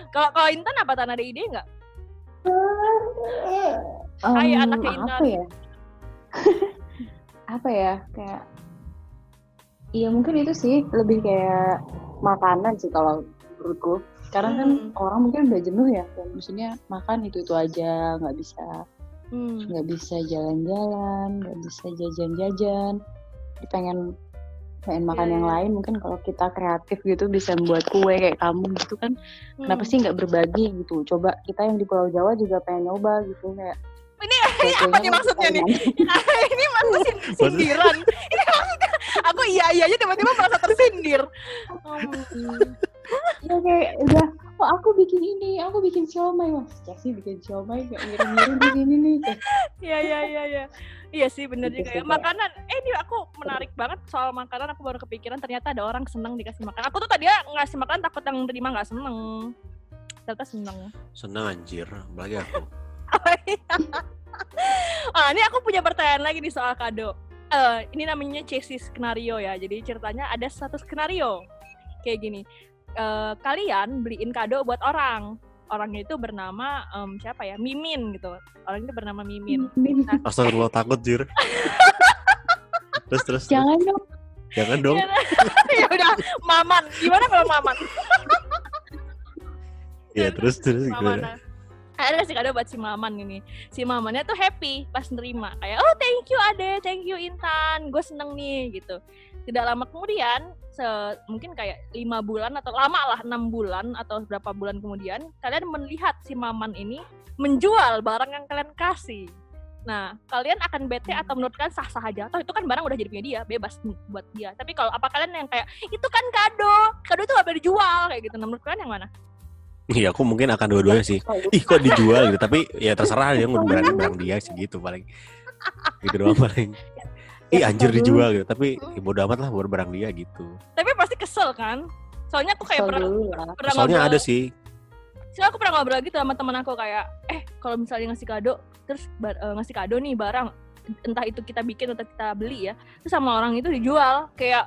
A: kalau kalau Intan apa Tan ada ide nggak Hai,
C: Em,
A: anaknya Intan.
C: apa ya apa ya kayak Iya mungkin itu sih lebih kayak makanan sih kalau menurutku. Karena kan
A: Hmm.
C: orang mungkin udah jenuh ya, maksudnya makan itu itu aja, nggak bisa
A: hmm.
C: nggak bisa jalan-jalan, nggak bisa jajan-jajan. Pengen pengen makan
A: Iya,
C: yang
A: iya.
C: lain mungkin kalau kita kreatif gitu bisa membuat kue kayak kamu gitu kan kenapa
A: Hmm.
C: sih nggak berbagi gitu coba kita yang di Pulau Jawa juga pengen nyoba gitu kayak
A: Ini- apa nih maksudnya nih? ini maksudnya sin- sindiran. Ini maksudnya aku iya iya aja tiba-tiba merasa tersindir. Hmm.
C: ya kayak udah oh aku bikin ini aku bikin siomay mas Casi bikin siomay kayak ngirim-ngirim di sini nih
A: Iya iya iya iya. Iya sih bener
C: Gitu
A: juga ya. Makanan, eh ini aku menarik banget soal makanan. Aku baru kepikiran ternyata ada orang senang dikasih makan. Aku tuh tadi ngasih makan takut yang terima nggak seneng. Ternyata seneng.
B: Senang anjir, apalagi aku.
A: ah ini aku punya pertanyaan lagi nih soal kado. Eh ini namanya chassis skenario ya. Jadi ceritanya ada satu skenario kayak gini. Eh kalian beliin kado buat orang. Orangnya itu bernama em, siapa ya? Mimin gitu. Orang itu bernama Mimin.
C: Min,
B: Astagfirullah takut jir. terus terus.
C: jangan dong
B: Jangan dong.
A: ya udah, Maman. Gimana kalau Maman?
B: Ya terus terus
A: Maman. Ada kasih kado buat si Maman ini. Si Mamannya tuh happy pas nerima. Kayak, oh thank you Ade, thank you Intan. Gue seneng nih gitu. Tidak lama kemudian, se- mungkin kayak lima bulan atau lama lah enam bulan atau berapa bulan kemudian, kalian melihat si Maman ini menjual barang yang kalian kasih. Nah, kalian akan bete atau menurut kalian sah-sah aja? Atau itu kan barang udah jadi punya dia, bebas buat dia. Tapi kalau apa kalian yang kayak itu kan kado, kado itu gak boleh dijual kayak gitu. Nah, menurut kalian yang mana?
B: Iya aku mungkin akan dua-duanya sih. Ih kok dijual gitu, tapi ya terserah dia mau berani barang dia sih gitu paling. Gitu doang paling. Ih
C: Ya,
B: anjir
C: kesel dulu.
B: dijual gitu, tapi ya bodo amat lah buat barang dia gitu.
A: Tapi pasti kesel kan? Soalnya aku kayak pernah, pernah
B: Soalnya
A: ngobrol-
B: ada sih.
A: Soalnya aku pernah ngobrol gitu sama teman aku kayak, eh kalau misalnya ngasih kado, terus bar- eh, ngasih kado nih barang, entah itu kita bikin atau kita beli ya, terus sama orang itu dijual, kayak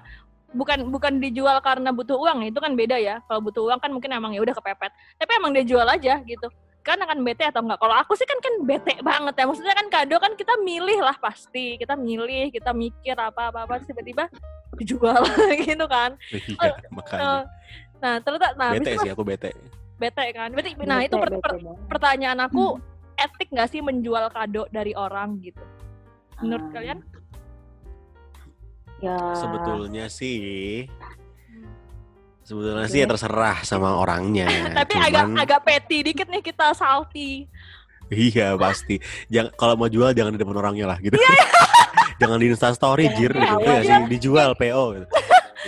A: bukan bukan dijual karena butuh uang, itu kan beda ya. Kalau butuh uang kan mungkin emang ya udah kepepet, tapi emang dia jual aja gitu. Kan akan bete atau enggak? Kalau aku sih kan kan bete banget ya. Maksudnya kan kado kan kita milih lah pasti, kita milih, kita mikir apa apa apa, terus tiba-tiba dijual gitu kan.
B: Iya
A: Eh,
B: makanya.
A: Nah, ternyata nah
B: Bete sih aku bete.
A: bete kan. Berarti nah
C: Bete,
A: itu per- per- pertanyaan aku etik nggak sih menjual kado dari orang gitu? Menurut
C: Ah,
A: kalian?
C: Ya.
B: Sebetulnya sih
A: Hmm.
B: sebetulnya sih ya terserah sama orangnya.
A: Tapi agak
B: Cuman
A: agak petty dikit nih kita salty.
B: iya pasti. Jangan kalau mau jual jangan di depan orangnya lah gitu. jangan di Insta story
C: Jangan
B: jir gitu
C: tahu,
B: ya
A: iya.
B: sih dijual PO gitu.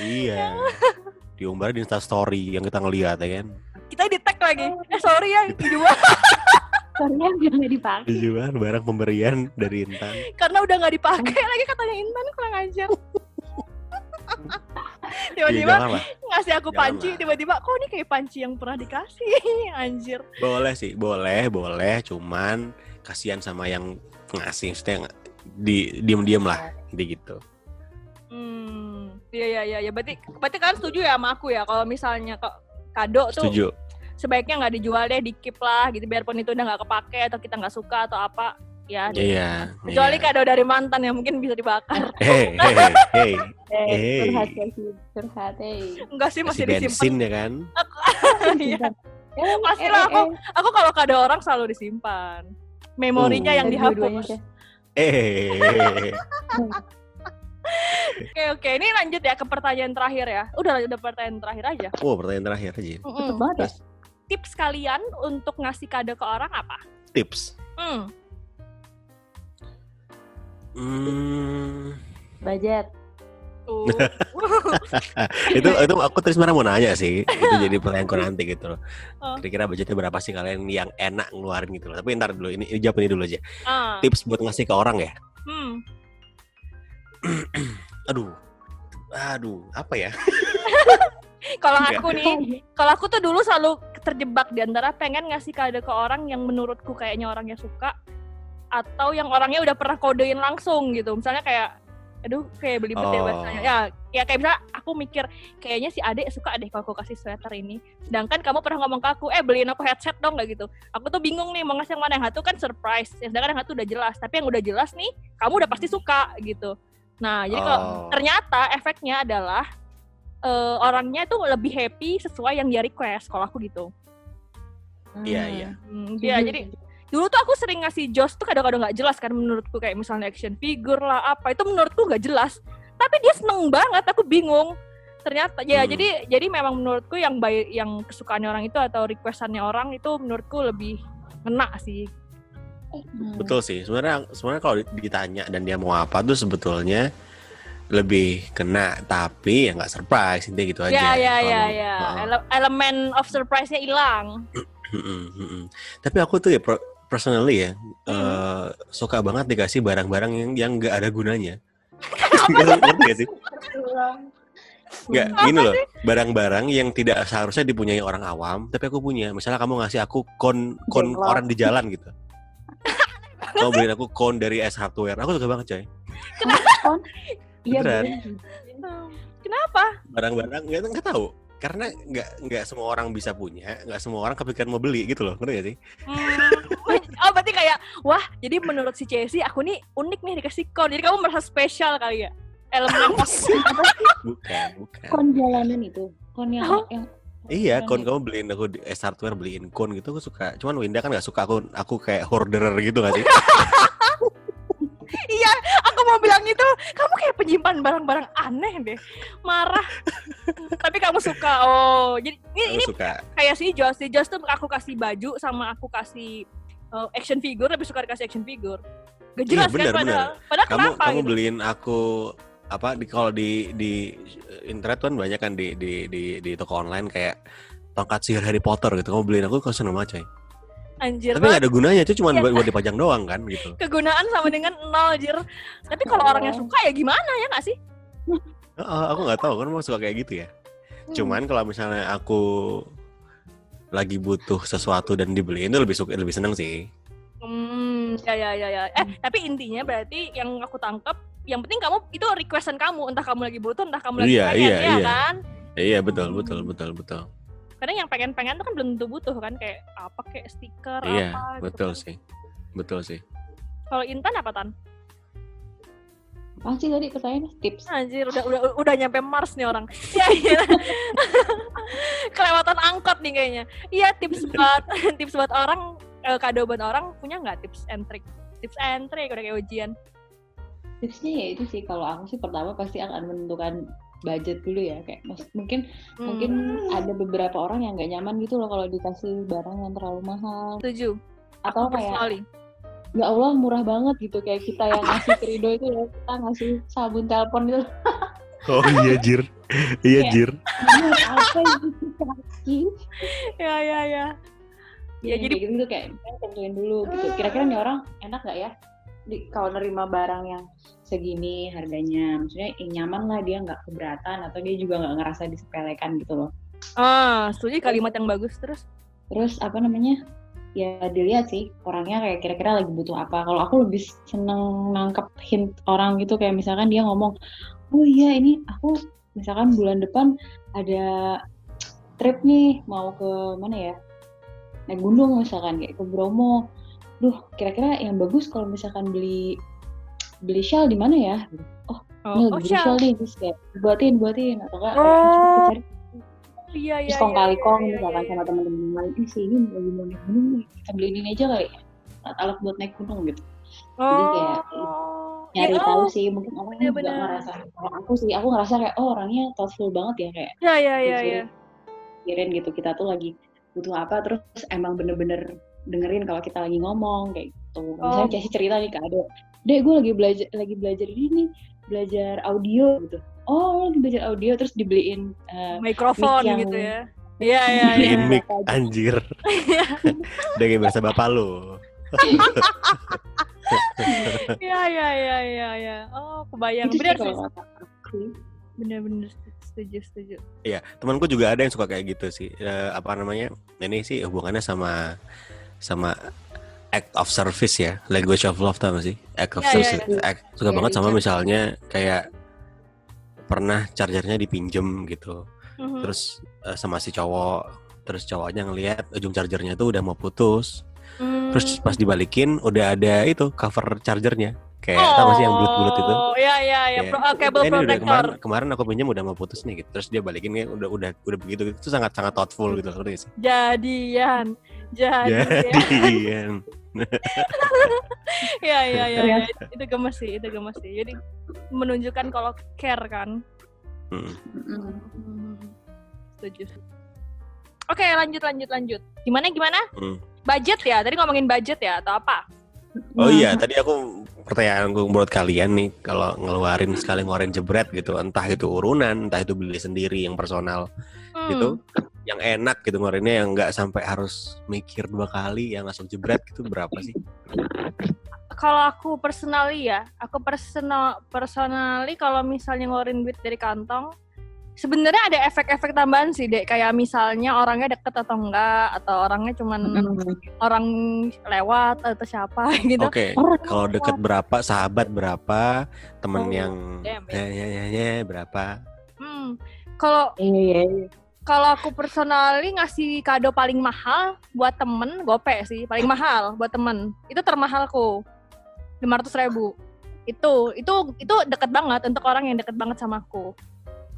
B: iya. Diumbar di Insta story yang kita ngelihat ya kan.
A: Kita di tag lagi. Eh sorry ya dijual
C: Soalnya biar nggak dipakai.
B: Dijual barang pemberian dari Intan.
A: karena udah nggak dipakai lagi katanya Intan kurang ajar. Tiba-tiba
B: lah.
A: ngasih aku
B: Jangan
A: panci, tiba-tiba kok ini kayak panci yang pernah dikasih, anjir.
B: Boleh sih, boleh, boleh. Cuman kasihan sama yang ngasih, maksudnya di diem-diem lah, gitu.
A: Hmm, iya iya iya, ya. berarti berarti kan setuju ya sama aku ya kalau misalnya kok kado tuh
B: Setuju.
A: Sebaiknya nggak dijual deh, di keep lah gitu biarpun itu udah nggak kepake atau kita nggak suka atau apa ya.
B: Iya.
A: Kecuali
B: iya.
A: kado dari mantan yang mungkin bisa dibakar.
B: Hei, hei, hei.
C: Eh,
B: Eh.
C: curhat sih, curhat eh.
A: Enggak sih
B: Kasih
A: masih disimpan.
B: bensin ya kan?
A: Iya.
C: Eh,
A: Pastilah
C: eh,
A: aku
C: eh,
A: aku kalau kado orang selalu disimpan. Memorinya
B: Oh.
A: yang
C: eh,
A: dihapus.
B: Eh,
A: Oke oke, ini lanjut ya ke pertanyaan terakhir ya. Udah udah pertanyaan terakhir aja.
B: wow pertanyaan terakhir aja.
A: Mm-mm.
C: Cepet banget ya.
A: Tips kalian untuk ngasih kado ke orang apa?
B: tips.
A: Hmm.
B: Hmm,
C: Budget.
B: Itu itu aku terus sebenarnya mau nanya sih. Itu jadi pertanyaanku nanti gitu loh.
A: Oh.
B: Kira-kira budgetnya berapa sih kalian yang enak ngeluarin gitu loh. Tapi ntar dulu, ini, ini jawab ini dulu aja.
A: Ah.
B: Tips buat ngasih ke orang ya.
A: Hmm.
B: aduh, aduh, apa ya?
A: Kalau
B: Enggak.
A: aku nih, kalau aku tuh dulu selalu terjebak di antara pengen ngasih kado ke orang yang menurutku kayaknya orangnya suka atau yang orangnya udah pernah kodein langsung gitu. Misalnya kayak aduh kayak beli beda
B: Oh.
A: bahasanya. Ya, ya kayak misalnya aku mikir kayaknya si Adek suka deh kalau aku kasih sweater ini. Sedangkan kamu pernah ngomong ke aku, "Eh, beliin aku headset dong." kayak gitu. Aku tuh bingung nih mau ngasih yang mana. Yang satu kan surprise, yang sedangkan yang satu udah jelas. Tapi yang udah jelas nih, kamu udah pasti suka gitu. Nah, jadi kalau
B: Oh.
A: ternyata efeknya adalah eh, orangnya tuh lebih happy sesuai yang dia request kalau aku gitu.
B: Iya, iya.
A: Hmm, iya, jadi dulu tuh aku sering ngasih Joss tuh kado-kado nggak jelas kan menurutku kayak misalnya action figure lah apa itu menurutku nggak jelas. Tapi dia seneng banget, aku bingung. Ternyata ya
B: Hmm.
A: jadi jadi memang menurutku yang baik yang kesukaannya orang itu atau requestannya orang itu menurutku lebih ngena sih.
C: Hmm.
B: Betul sih. Sebenarnya sebenarnya kalau ditanya dan dia mau apa tuh sebetulnya lebih kena, tapi ya nggak surprise intinya gitu aja.
A: Ya ya ya ya. Ele- elemen of surprise-nya hilang.
B: Tapi aku tuh ya per- personally ya
A: Hmm.
B: eh, suka banget dikasih barang-barang yang yang nggak ada gunanya. Ngerti gak sih? Nggak, gini loh, barang-barang yang tidak seharusnya dipunyai orang awam, tapi aku punya. Misalnya kamu ngasih aku kon kon koran di jalan gitu. Kamu beliin aku kon dari S Hardware. Aku suka banget coy.
C: Bener.
A: Kenapa?
B: Barang-barang nggak nggak tahu. Karena nggak nggak semua orang bisa punya, nggak semua orang kepikiran mau beli gitu loh, ngerti gak sih?
A: Hmm. oh berarti kayak wah jadi menurut si Chelsea aku nih unik nih dikasih kon jadi kamu merasa spesial kali ya elemen
B: Bukan, bukan.
C: kon jalanan itu kon yang
A: Oh.
C: yang
B: Iya, kon kamu beliin aku di S Hardware beliin kon gitu aku suka. Cuman Winda kan nggak suka aku aku kayak hoarderer gitu gak sih?
A: mau bilang itu kamu kayak penyimpan barang-barang aneh deh. Marah. Tapi kamu suka. Oh jadi ini, ini
B: suka.
A: kayak si Joss si Joss tuh aku kasih baju sama aku kasih uh, action figure lebih suka dikasih action figure. Gak
B: Iya,
A: jelas
B: bener,
A: kan padahal padahal
B: Kamu
A: kenapa
B: kamu
A: gitu?
B: beliin aku apa di kalau di di internet kan banyak kan di di di, di toko online kayak tongkat sihir Harry Potter gitu. Kamu beliin aku kok seneng banget coy.
A: Anjir
B: Tapi nggak
A: banget
B: ada gunanya, itu cuma
A: Iya.
B: buat, buat dipajang doang kan gitu.
A: kegunaan sama dengan nol jir tapi kalau
C: Oh.
A: orangnya suka ya gimana ya nggak sih
B: Heeh, aku nggak tahu kan mau suka kayak gitu ya.
A: Hmm.
B: Cuman kalau misalnya aku lagi butuh sesuatu dan dibeliin itu lebih suka lebih seneng sih.
A: Hmm, ya ya ya ya. Eh,
B: Hmm.
A: tapi intinya berarti yang aku tangkap, yang penting kamu itu requestan kamu, entah kamu lagi butuh, entah kamu lagi
B: Iya,
A: pengen,
B: iya,
A: ya
B: iya.
A: kan?
B: Ya, iya betul betul betul betul.
A: Kadang yang pengen-pengen tuh kan belum tentu butuh kan, kayak apa kayak stiker
B: Iya
A: apa gitu
B: betul
A: kan.
B: sih betul sih.
A: Kalau Intan apa tan?
C: apa sih tadi pertanyaan tips
A: Anjir, udah udah udah nyampe Mars nih orang. Ya iya. Kelewatan angkot nih kayaknya. Iya, tips buat tips buat orang eh, kado buat orang punya nggak tips and trick? Tips and trick udah kayak ujian.
C: tipsnya ya itu sih kalau aku sih pertama pasti akan menentukan budget dulu ya kayak mas- mungkin
A: Hmm,
C: mungkin ada beberapa orang yang nggak nyaman gitu loh kalau dikasih barang yang terlalu mahal
A: setuju.
C: atau
A: Aku
C: kayak
A: personally.
C: ya Allah murah banget gitu kayak kita yang ngasih Krido itu ya kita ngasih sabun telepon gitu
B: Oh iya jir, iya
C: Iya.
B: jir.
C: apa itu
A: Ya ya ya. Ya,
C: ya,
A: jadi-
C: jadi gitu kayak kita tentuin dulu gitu kira-kira nih orang enak nggak ya di, kalau nerima barang yang segini harganya maksudnya yang nyaman lah dia nggak keberatan atau dia juga nggak ngerasa disepelekan gitu loh.
A: Ah, setuju kalimat yang bagus terus.
C: terus apa namanya? Ya dilihat sih orangnya kayak kira-kira lagi butuh apa. Kalau aku lebih seneng nangkep hint orang gitu kayak misalkan dia ngomong oh iya ini aku misalkan bulan depan ada trip nih mau ke mana ya? Naik gunung misalkan kayak ke Bromo duh kira-kira yang bagus kalau misalkan beli beli shawl di mana ya
A: Oh,
C: ini
A: oh,
C: lagi beli shawl nih terus kayak buatin buatin atau enggak
A: Oh.
C: kayak cari
A: Iya, iya,
C: terus kong
A: iya,
C: kali
A: iya,
C: kong
A: iya,
C: misalkan
A: iya,
C: sama temen-temen lain ih sih ini lagi mau naik gunung nih kita beliin ini aja kali alat alat buat naik gunung gitu Jadi kayak
A: Oh.
C: nyari
A: Ya,
C: tahu
A: oh,
C: sih mungkin orang juga
A: bener-bener.
C: ngerasa kalau aku sih aku ngerasa kayak oh orangnya thoughtful banget ya kayak
A: Ya, ya, ya, ya.
C: pikirin gitu kita tuh lagi butuh apa terus emang bener-bener dengerin kalau kita lagi ngomong kayak gitu misalnya
A: Oh.
C: Casey cerita nih ke Ade dek gue lagi belajar lagi belajar ini nih belajar audio gitu oh lo lagi belajar audio terus dibeliin eh,
A: Mikrofon
C: Mic yang-
A: gitu ya. Iya, iya, iya.
B: Mic anjir. Udah kayak bahasa bapak lo.
A: Iya iya iya iya iya. Oh, kebayang.
C: Itu sih.
A: Bener-bener setuju setuju.
B: Iya, temanku juga ada yang suka kayak gitu sih. Eh, apa namanya? Ini sih hubungannya sama sama act of service ya, language of love tau gak sih? Act of
A: Iya, iya,
B: service.
C: iya.
B: Act- suka
C: Iya,
B: banget sama
C: iya.
B: misalnya kayak pernah chargernya dipinjem gitu.
A: Mhm.
B: Terus eh, sama si cowok, terus cowoknya ngelihat ujung chargernya tuh udah mau putus.
A: Hmm.
B: Terus pas dibalikin udah ada itu cover chargernya. Kayak tau gak sih yang bulat-bulat itu?
A: Oh, iya iya iya,
B: Kayak,
A: Pro- uh, cable
B: "Eh, ini udah
A: protector.
B: kemarin, kemarin aku pinjam udah mau putus nih gitu. Terus dia balikin kayak udah udah udah begitu gitu. Itu sangat sangat thoughtful gitu nggak sih.
A: Jadian. Jadian.
B: Jadian.
A: Iya iya iya.
C: Ternyata.
A: iya. Itu gemes sih, itu gemes sih. Jadi menunjukkan kalau care kan.
B: Mm.
A: Hmm, setuju. Oke, lanjut lanjut lanjut. Gimana gimana?
B: Hmm.
A: Budget ya? Tadi ngomongin budget ya atau apa?
B: Oh
C: Nah,
B: iya, tadi aku pertanyaan gue buat kalian nih kalau ngeluarin sekali ngeluarin jebret gitu, entah itu urunan, entah itu beli sendiri yang personal
A: Hmm.
B: gitu, yang enak gitu ngeluarinnya yang nggak sampai harus mikir dua kali, yang langsung jebret gitu berapa sih?
A: Kalau aku personally ya, aku personal personally kalau misalnya ngeluarin duit dari kantong, sebenarnya ada efek-efek tambahan sih, dek. Kayak misalnya orangnya deket atau enggak, atau orangnya cuman orang lewat atau siapa gitu.
B: Oke,
C: Orang
B: kalau deket berapa, sahabat berapa, temen
A: Oh,
B: yang
A: damn,
B: ya ya ya ya berapa?
A: Hmm. Kalau
C: Iya, iya, iya.
A: kalau aku personally ngasih kado paling mahal buat temen gope sih paling mahal buat temen itu termahalku lima ratus ribu itu itu itu deket banget untuk orang yang deket banget sama aku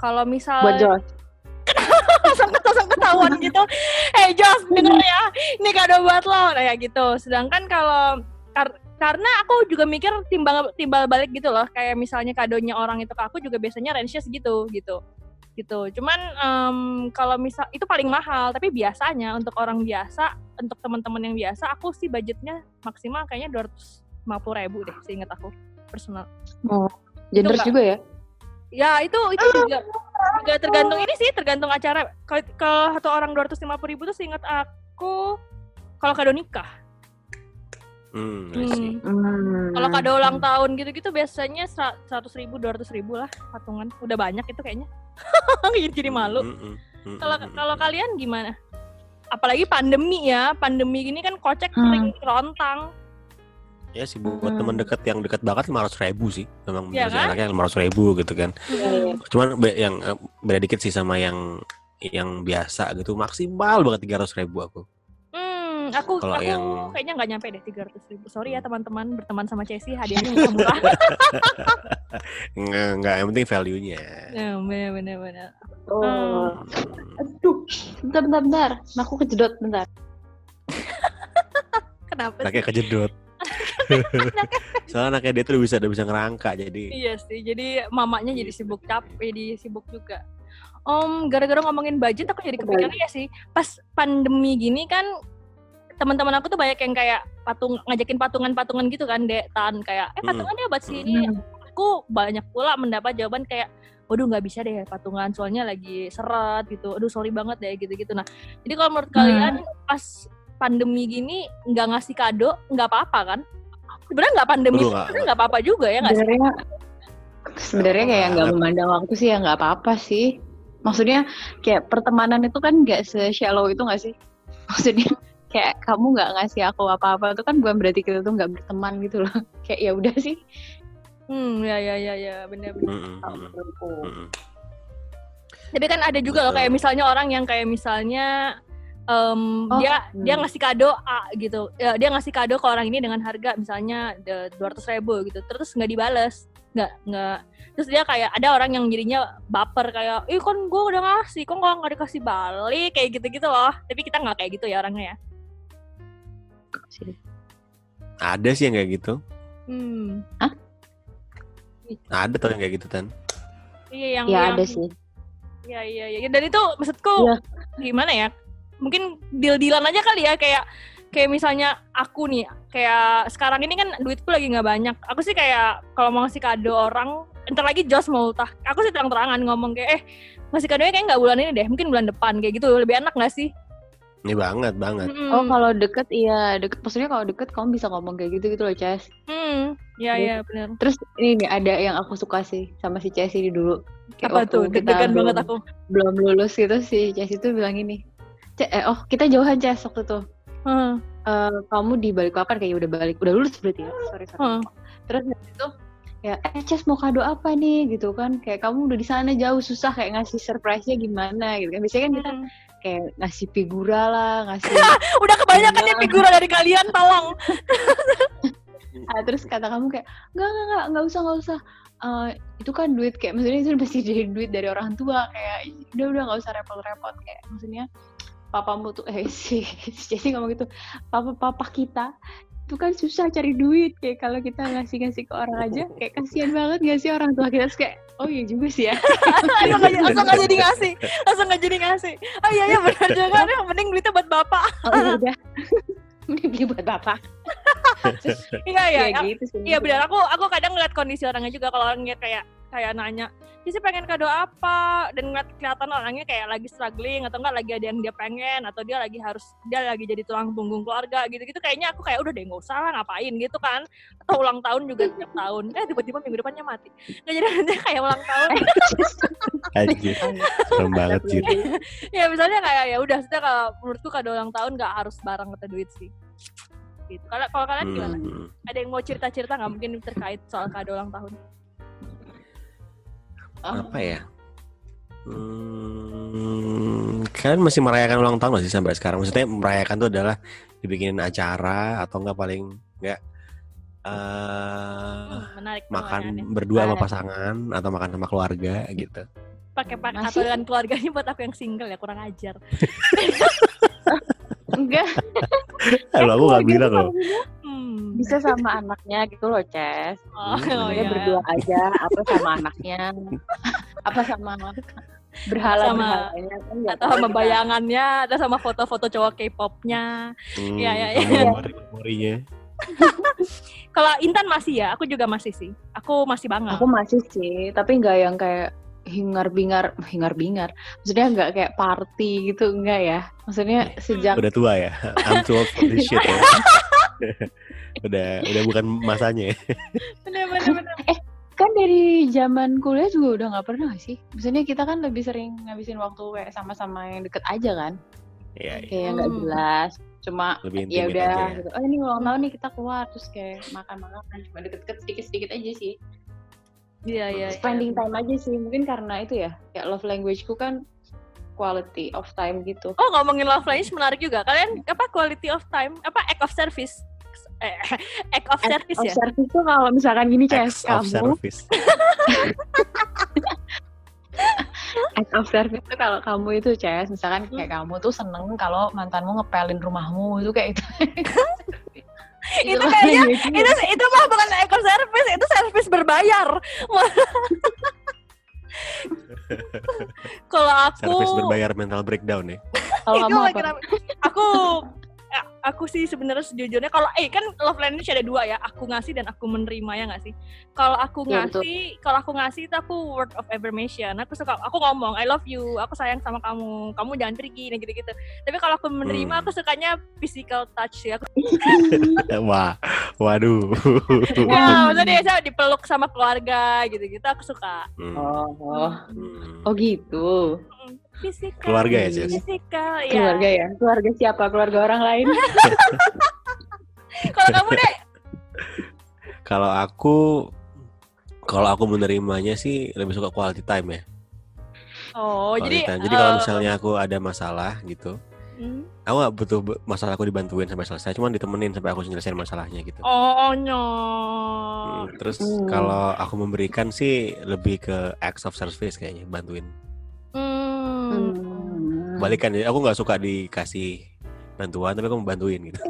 A: kalau misal
C: Buat Josh.
A: langsung ketahuan gitu. Eh Jos denger ya. Ini kado buat lo kayak gitu. Sedangkan kalau kar- karena aku juga mikir timbang timbal balik gitu loh. Kayak misalnya kadonya orang itu ke aku juga biasanya range-nya segitu gitu. Gitu. Cuman em, kalau misal itu paling mahal. Tapi biasanya untuk orang biasa untuk teman-teman yang biasa aku sih budgetnya maksimal kayaknya dua ratus ribu deh seingat aku personal.
C: Genders
A: enggak.
C: juga ya?
A: Ya itu itu juga juga tergantung ini sih tergantung acara. Kalau satu orang dua ratus lima puluh ribu tuh seingat aku kalau kado nikah.
B: Hmm.
A: Hmm.
C: Hmm.
A: Kalau kado ulang tahun gitu-gitu biasanya seratus ribu dua ratus ribu lah patungan. Udah banyak itu kayaknya. jadi, jadi malu.
B: Mm, mm, mm,
A: Kalau kalau kalian gimana? Apalagi pandemi ya, pandemi gini kan kocek
C: Hmm.
A: sering kerontang.
B: Ya sih buat
C: Hmm.
B: teman dekat yang dekat banget lima ratus ribu sih, memang biasanya
A: kan?
B: anaknya lima ratus ribu gitu kan.
C: Iya.
B: Cuman be- yang eh, beda dikit sih sama yang yang biasa gitu maksimal banget tiga ratus ribu aku.
A: Hmm, aku
B: Kalau
A: aku
B: yang-
A: kayaknya nggak nyampe deh tiga ratus ribu. Sorry ya teman-teman berteman sama Chelsea hadiahnya murah-murah.
B: Nggak, nggak yang penting value-nya.
A: Ya, bener bener bener.
C: Oh.
B: Hmm.
C: Aduh, bentar, bentar, bentar. Aku kejedot, bentar.
A: Kenapa sih?
B: Anaknya kejedot. Soalnya anaknya dia tuh udah bisa udah bisa ngerangka jadi
A: Iya sih, jadi mamanya jadi sibuk capek, jadi sibuk juga. Om, gara-gara ngomongin budget aku jadi kepikiran ya sih. Pas pandemi gini kan teman-teman aku tuh banyak yang kayak patung ngajakin patungan-patungan gitu kan, Dek, Tan kayak eh
B: Hmm.
A: patungan ya buat sini.
C: Hmm.
A: Aku banyak pula mendapat jawaban kayak waduh nggak bisa deh patungan soalnya lagi seret gitu. Aduh sorry banget deh gitu-gitu. Nah, jadi kalau menurut
C: Hmm.
A: kalian pas pandemi gini nggak ngasih kado nggak apa-apa kan? Sebenarnya nggak pandemi, sebenarnya nggak apa-apa juga ya nggak sih?
C: Sebenarnya, sebenarnya kayak nggak memandang waktu sih ya nggak apa-apa sih. Maksudnya kayak pertemanan itu kan nggak se-shallow itu nggak sih? Maksudnya kayak kamu nggak ngasih aku apa-apa itu kan bukan berarti kita tuh nggak berteman gitu loh. Kayak ya udah sih.
A: Hmm, ya ya ya ya benar-benar.
B: Mm, mm, mm, mm, mm.
A: Tapi kan ada juga loh kayak misalnya orang yang kayak misalnya em,
C: Oh,
A: dia
C: hmm.
A: dia ngasih kado A gitu. Ya, dia ngasih kado ke orang ini dengan harga misalnya dua ratus ribu gitu. Terus nggak dibales, nggak nggak. Terus dia kayak ada orang yang jadinya baper kayak, ih kan gue udah ngasih, kok nggak nggak dikasih balik kayak gitu-gitu loh. Tapi kita nggak kayak gitu ya orangnya ya.
B: Ada sih yang kayak gitu.
A: Hmm.
B: Ada tau yang kayak gitu kan.
A: Iya yang
C: Ya
A: yang,
C: ada sih.
A: Iya iya iya. Dan itu maksudku
C: Iya.
A: gimana ya? Mungkin deal-dealan aja kali ya kayak kayak misalnya aku nih kayak sekarang ini kan duitku lagi nggak banyak. Aku sih kayak kalau mau ngasih kado orang, entar lagi Jos mau ultah. Aku sih terang-terangan ngomong kayak eh ngasih kadonya kayak nggak bulan ini deh, mungkin bulan depan kayak gitu. Lebih enak nggak sih?
B: Ini banget banget.
A: Mm-mm.
C: Oh kalau deket iya deket. Maksudnya kalau deket kamu bisa ngomong kayak gitu gitu loh Ces.
A: Hmm, ya ya benar.
C: Terus ini nih ada yang aku suka sih sama si Ces ini dulu.
A: Apa
C: waktu
A: tuh? Deg-degan
C: belum,
A: banget aku.
C: belum lulus gitu si Ces itu bilang gini. "Ce- eh, oh kita jauhan Ces waktu itu.
A: Hmm.
C: Eh, kamu di balik papan kayak udah balik udah lulus berarti ya. Sorry sorry.
A: Hmm.
C: Terus itu ya eh Ces mau kado apa nih gitu kan kayak kamu udah di sana jauh susah kayak ngasih surprise-nya gimana gitu kan biasanya kan kita
A: Hmm.
C: kayak ngasih figura lah ngasih
A: Udah kebanyakan
C: Enggak.
A: figura dari kalian, tolong.
C: Ah, terus kata kamu kayak nggak nggak nggak nggak usah nggak usah Eh, itu kan duit kayak maksudnya itu pasti dari duit dari orang tua kayak udah udah nggak usah repot-repot kayak maksudnya papamu tuh eh si si Jessie ngomong gitu papa papa kita itu kan susah cari duit. Kayak kalau kita ngasih ngasih ke orang aja kayak kasihan banget gak sih orang tua kita? Terus kayak oh iya juga sih ya.
A: Langsung nggak langsung nggak jadi ngasih langsung nggak jadi ngasih oh iya iya benar juga yang penting duitnya buat bapak.
C: Oh iya udah. Ini beli buat bapak.
A: Iya iya
C: kayak
A: ya,
C: gitu sih.
A: Iya benar aku aku kadang ngeliat kondisi orangnya juga kalau orangnya kayak kayak nanya sih pengen kado apa? Dan ngeliat kelihatan orangnya kayak lagi struggling atau enggak lagi ada yang dia pengen atau dia lagi harus dia lagi jadi tulang punggung keluarga gitu gitu kayaknya aku kayak udah deh nggak usah lah ngapain? gitu kan. Atau ulang tahun juga tiap tahun. Eh tiba-tiba minggu depannya mati. Nggak jadi nanti kayak ulang tahun.
B: Anjir, serem banget Jir.
A: ya misalnya kayak ya udah setiap kalau menurutku kado ulang tahun nggak harus barang atau duit sih. Gitu. Kalau kalau kalian gimana?
B: Hmm.
A: ada yang mau cerita-cerita nggak mungkin terkait soal kado ulang tahun
B: Apa ya? Hmm, kalian masih merayakan ulang tahun masih sampai sekarang? Maksudnya merayakan itu adalah dibikinin acara atau enggak paling enggak eh
A: Hmm, menarik
B: makan
A: pertanyaannya.
B: berdua sama pasangan atau makan sama keluarga gitu.
A: pakai pakai
C: Masih?
A: atau dengan keluarganya buat aku yang single ya kurang ajar
C: enggak
B: Kalau aku nggak bilang
C: tuh
B: loh.
C: Bisa- sama anaknya gitu loh Ces
A: oh, oh, iya.
C: berdua aja, apa sama anaknya, apa sama berhala berhalanya kan
A: atau sama
C: kita.
A: bayangannya atau sama foto-foto cowok K-popnya
B: Hmm,
A: Iya, iya,
B: sama
A: iya.
B: memori-memorinya.
A: kalau Intan masih ya aku juga masih sih aku masih banget
C: Aku masih sih, tapi nggak yang kayak hingar bingar, hingar bingar. Maksudnya nggak kayak party gitu, enggak ya. Maksudnya sejak
B: Udah tua ya. I'm too old for this shit ya. Udah udah bukan masanya ya.
A: bener bener bener
C: kan dari zaman kuliah juga udah nggak pernah sih. Maksudnya kita kan lebih sering ngabisin waktu kayak sama-sama yang deket aja kan,
B: Iya, iya.
C: kayak nggak
A: Hmm.
C: jelas. Cuma
B: lebih
C: ya
B: intimate
C: udah
B: aja ya.
C: gitu. Oh ini ulang tahun nih kita keluar terus kayak makan-makan cuma deket-deket sedikit-sedikit aja sih.
A: iya iya iya.
C: spending time aja sih mungkin karena itu ya kayak love language-ku kan quality of time gitu
A: oh ngomongin love language menarik juga kalian apa quality of time apa act of service eh, act of service
C: of
A: ya
C: service tuh kalau misalkan gini Ces
B: of
C: kamu
B: service.
C: act of service tuh kalau kamu itu Ces misalkan
A: Hmm.
C: kayak kamu tuh seneng kalau mantanmu ngepelin rumahmu itu kayak itu
A: Itu
C: love
A: kayaknya-
C: language-nya.
A: itu itu mah bukan act of service itu service berbayar kalau aku
B: Service berbayar mental breakdown ya.
C: kalau
A: Itu
C: kamu
A: lagi
C: apa.
A: Aku aku sih sebenarnya sejujurnya kalau eh kan love language ada dua ya, aku ngasih dan aku menerima ya nggak sih. Kalau aku
C: Iya,
A: ngasih, kalau aku ngasih itu aku word of affirmation. Aku suka aku ngomong I love you, aku sayang sama kamu, kamu jangan pergi nah gitu-gitu. Tapi kalau aku menerima
B: Hmm.
A: aku sukanya physical touch ya. Aku,
B: Wah, waduh.
A: ya, maksudnya dia saya dipeluk sama keluarga gitu-gitu aku suka.
B: Hmm.
C: oh oh
B: Hmm.
C: oh gitu
A: Physical.
B: Keluarga ya, Cis?
A: Physical, ya.
C: keluarga ya keluarga siapa keluarga orang lain
A: Kalau kamu deh,
B: Kalau aku kalau aku menerimanya sih lebih suka quality time ya.
A: oh
B: Quality
A: jadi
B: time. Jadi kalau
A: eh,
B: misalnya aku ada masalah gitu,
A: hmm.
B: aku gak butuh masalah aku dibantuin sampai selesai, cuman ditemenin sampai aku nyelesain masalahnya gitu.
A: Oh, no.
B: Hmm, Terus
C: Hmm.
B: kalau aku memberikan sih lebih ke acts of service kayaknya, bantuin.
A: Hmm.
C: Hmm.
B: Balikan, aku nggak suka dikasih bantuan, tapi aku mau bantuin gitu.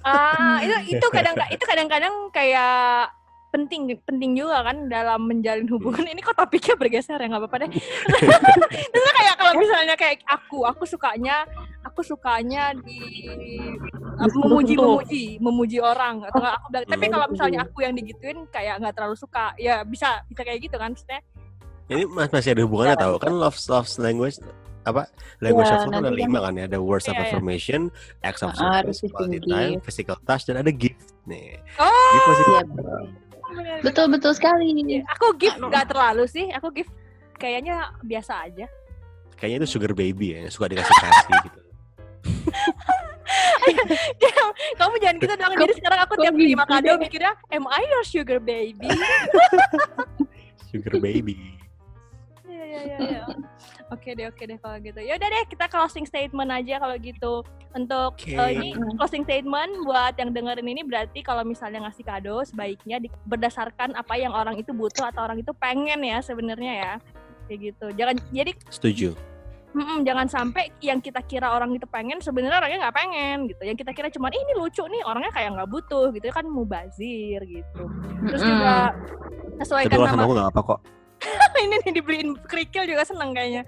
A: Ah, itu itu kadang itu kadang-kadang kayak penting penting juga kan dalam menjalin hubungan. Ini kok topiknya bergeser ya nggak apa-apa deh. Terus kayak kalau misalnya kayak aku, aku sukanya aku sukanya di
C: Disentuh-sentuh.
A: memuji memuji memuji orang atau nggak aku bilang tapi
B: Hmm.
A: kalau misalnya aku yang digituin kayak nggak terlalu suka ya bisa bisa kayak gitu kan maksudnya
B: Ini mas masih ada hubungannya tahu kan love love language apa language
C: Ya,
B: of love kan ada
C: kan-
B: lima kan ya ada words of
A: Iya, iya.
B: affirmation, acts of
C: Ah,
B: service,
C: receiving
B: quality time,
C: gift.
B: physical touch dan ada gift nih.
A: Oh,
B: Gift masih
C: Iya,
A: bener.
C: betul betul sekali.
A: Iya, Aku gift nggak terlalu sih. Aku gift kayaknya biasa aja.
B: kayaknya itu sugar baby ya suka dikasih kasih gitu.
A: Kamu jangan gitu dong. Jadi sekarang aku tiap terima
C: gitu
A: kado mikirnya, am I your sugar baby?
B: Sugar baby.
A: Iya, iya, iya, iya. Oke deh, oke deh kalau gitu. Ya udah deh, kita closing statement aja kalau gitu. Untuk
B: Oke.
A: eh, ini closing statement buat yang dengerin ini berarti kalau misalnya ngasih kado sebaiknya di- berdasarkan apa yang orang itu butuh atau orang itu pengen ya sebenarnya ya. Kayak gitu. Jangan jadi
B: Setuju.
A: mm-mm, jangan sampai yang kita kira orang itu pengen sebenarnya orangnya nggak pengen gitu. Yang kita kira cuman "Ih, ini lucu nih, orangnya kayak nggak butuh gitu kan mubazir gitu. Terus juga sesuaikan
B: sama
A: sama
B: aku nggak apa kok.
A: ini nih dibeliin kerikil juga seneng kayaknya.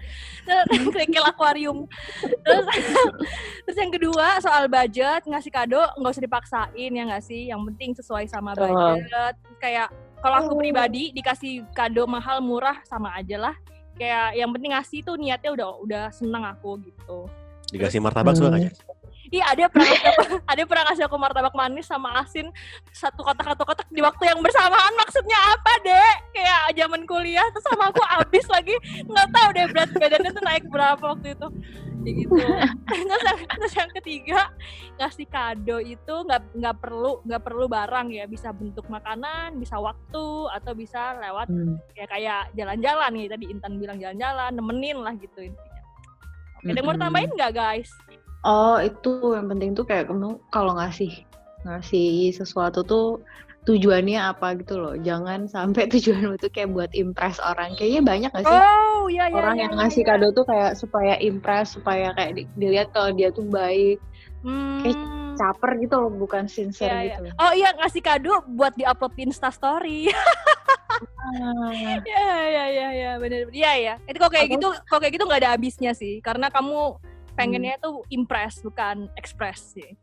A: Terus, kerikil akuarium. Terus terus yang kedua soal budget ngasih kado nggak usah dipaksain ya nggak sih? Yang penting sesuai sama budget. Kayak kalau aku pribadi dikasih kado mahal murah sama aja lah. Kayak yang penting ngasih tuh niatnya udah udah seneng aku gitu.
B: Dikasih martabak suka nggak?
A: Iya ada aku, ada pernah ngasih aku martabak manis sama asin. Satu kotak satu kotak di waktu yang bersamaan. Maksudnya apa dek? Kayak zaman kuliah terus sama aku habis lagi. Nggak tahu deh berat badannya tuh naik berapa waktu itu. Kayak gitu. Terus yang, terus yang ketiga ngasih kado itu nggak nggak perlu nggak perlu barang ya. Bisa bentuk makanan bisa waktu atau bisa lewat
C: Hmm.
A: ya kayak jalan-jalan. Nih tadi Intan bilang jalan-jalan nemenin lah gitu intinya. Oke ada yang mau tambahin nggak guys
C: Oh itu yang penting tuh kayak kamu kalau ngasih ngasih sesuatu tuh tujuannya apa gitu loh. Jangan sampai tujuanmu tuh kayak buat impress orang. Kayaknya banyak gak sih
A: Oh iya iya.
C: orang
A: iya,
C: yang
A: iya,
C: ngasih
A: iya.
C: kado tuh kayak supaya impress, supaya kayak di- dilihat kalau dia tuh baik,
A: Hmm.
C: caper gitu loh, bukan sincere
A: Iya, iya.
C: gitu.
A: Oh iya ngasih kado buat diupload di Insta Story.
C: Ah,
A: Iya iya iya iya benar. Iya ya. Itu kok kayak
C: Apa?
A: gitu kok kayak gitu nggak ada habisnya sih. Karena kamu pengennya
C: Hmm.
A: tuh impress bukan express sih.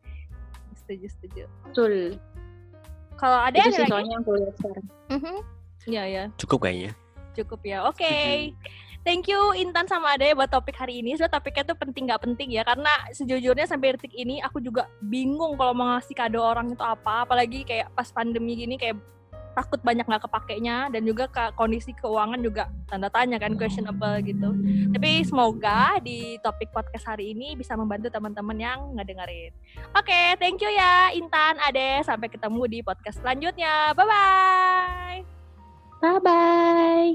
A: Setuju setuju.
C: betul.
A: Kalau ada
C: Itu
A: ada
C: sih
A: lagi?
C: soalnya yang aku lihat sekarang.
A: Mhm. Iya ya.
B: Cukup kayaknya.
A: Cukup ya. Oke. Thank you Intan sama Ade buat topik hari ini. Sebenarnya topiknya tuh penting nggak penting ya karena sejujurnya sampai detik ini aku juga bingung kalau mau ngasih kado orang itu apa. Apalagi kayak pas pandemi gini kayak takut banyak nggak kepakainya dan juga ke kondisi keuangan juga tanda tanya kan questionable gitu. Tapi semoga di topik podcast hari ini bisa membantu teman-teman yang nggak dengerin oke okay, thank you ya Intan Ade. Sampai ketemu di podcast selanjutnya. Bye bye
C: bye bye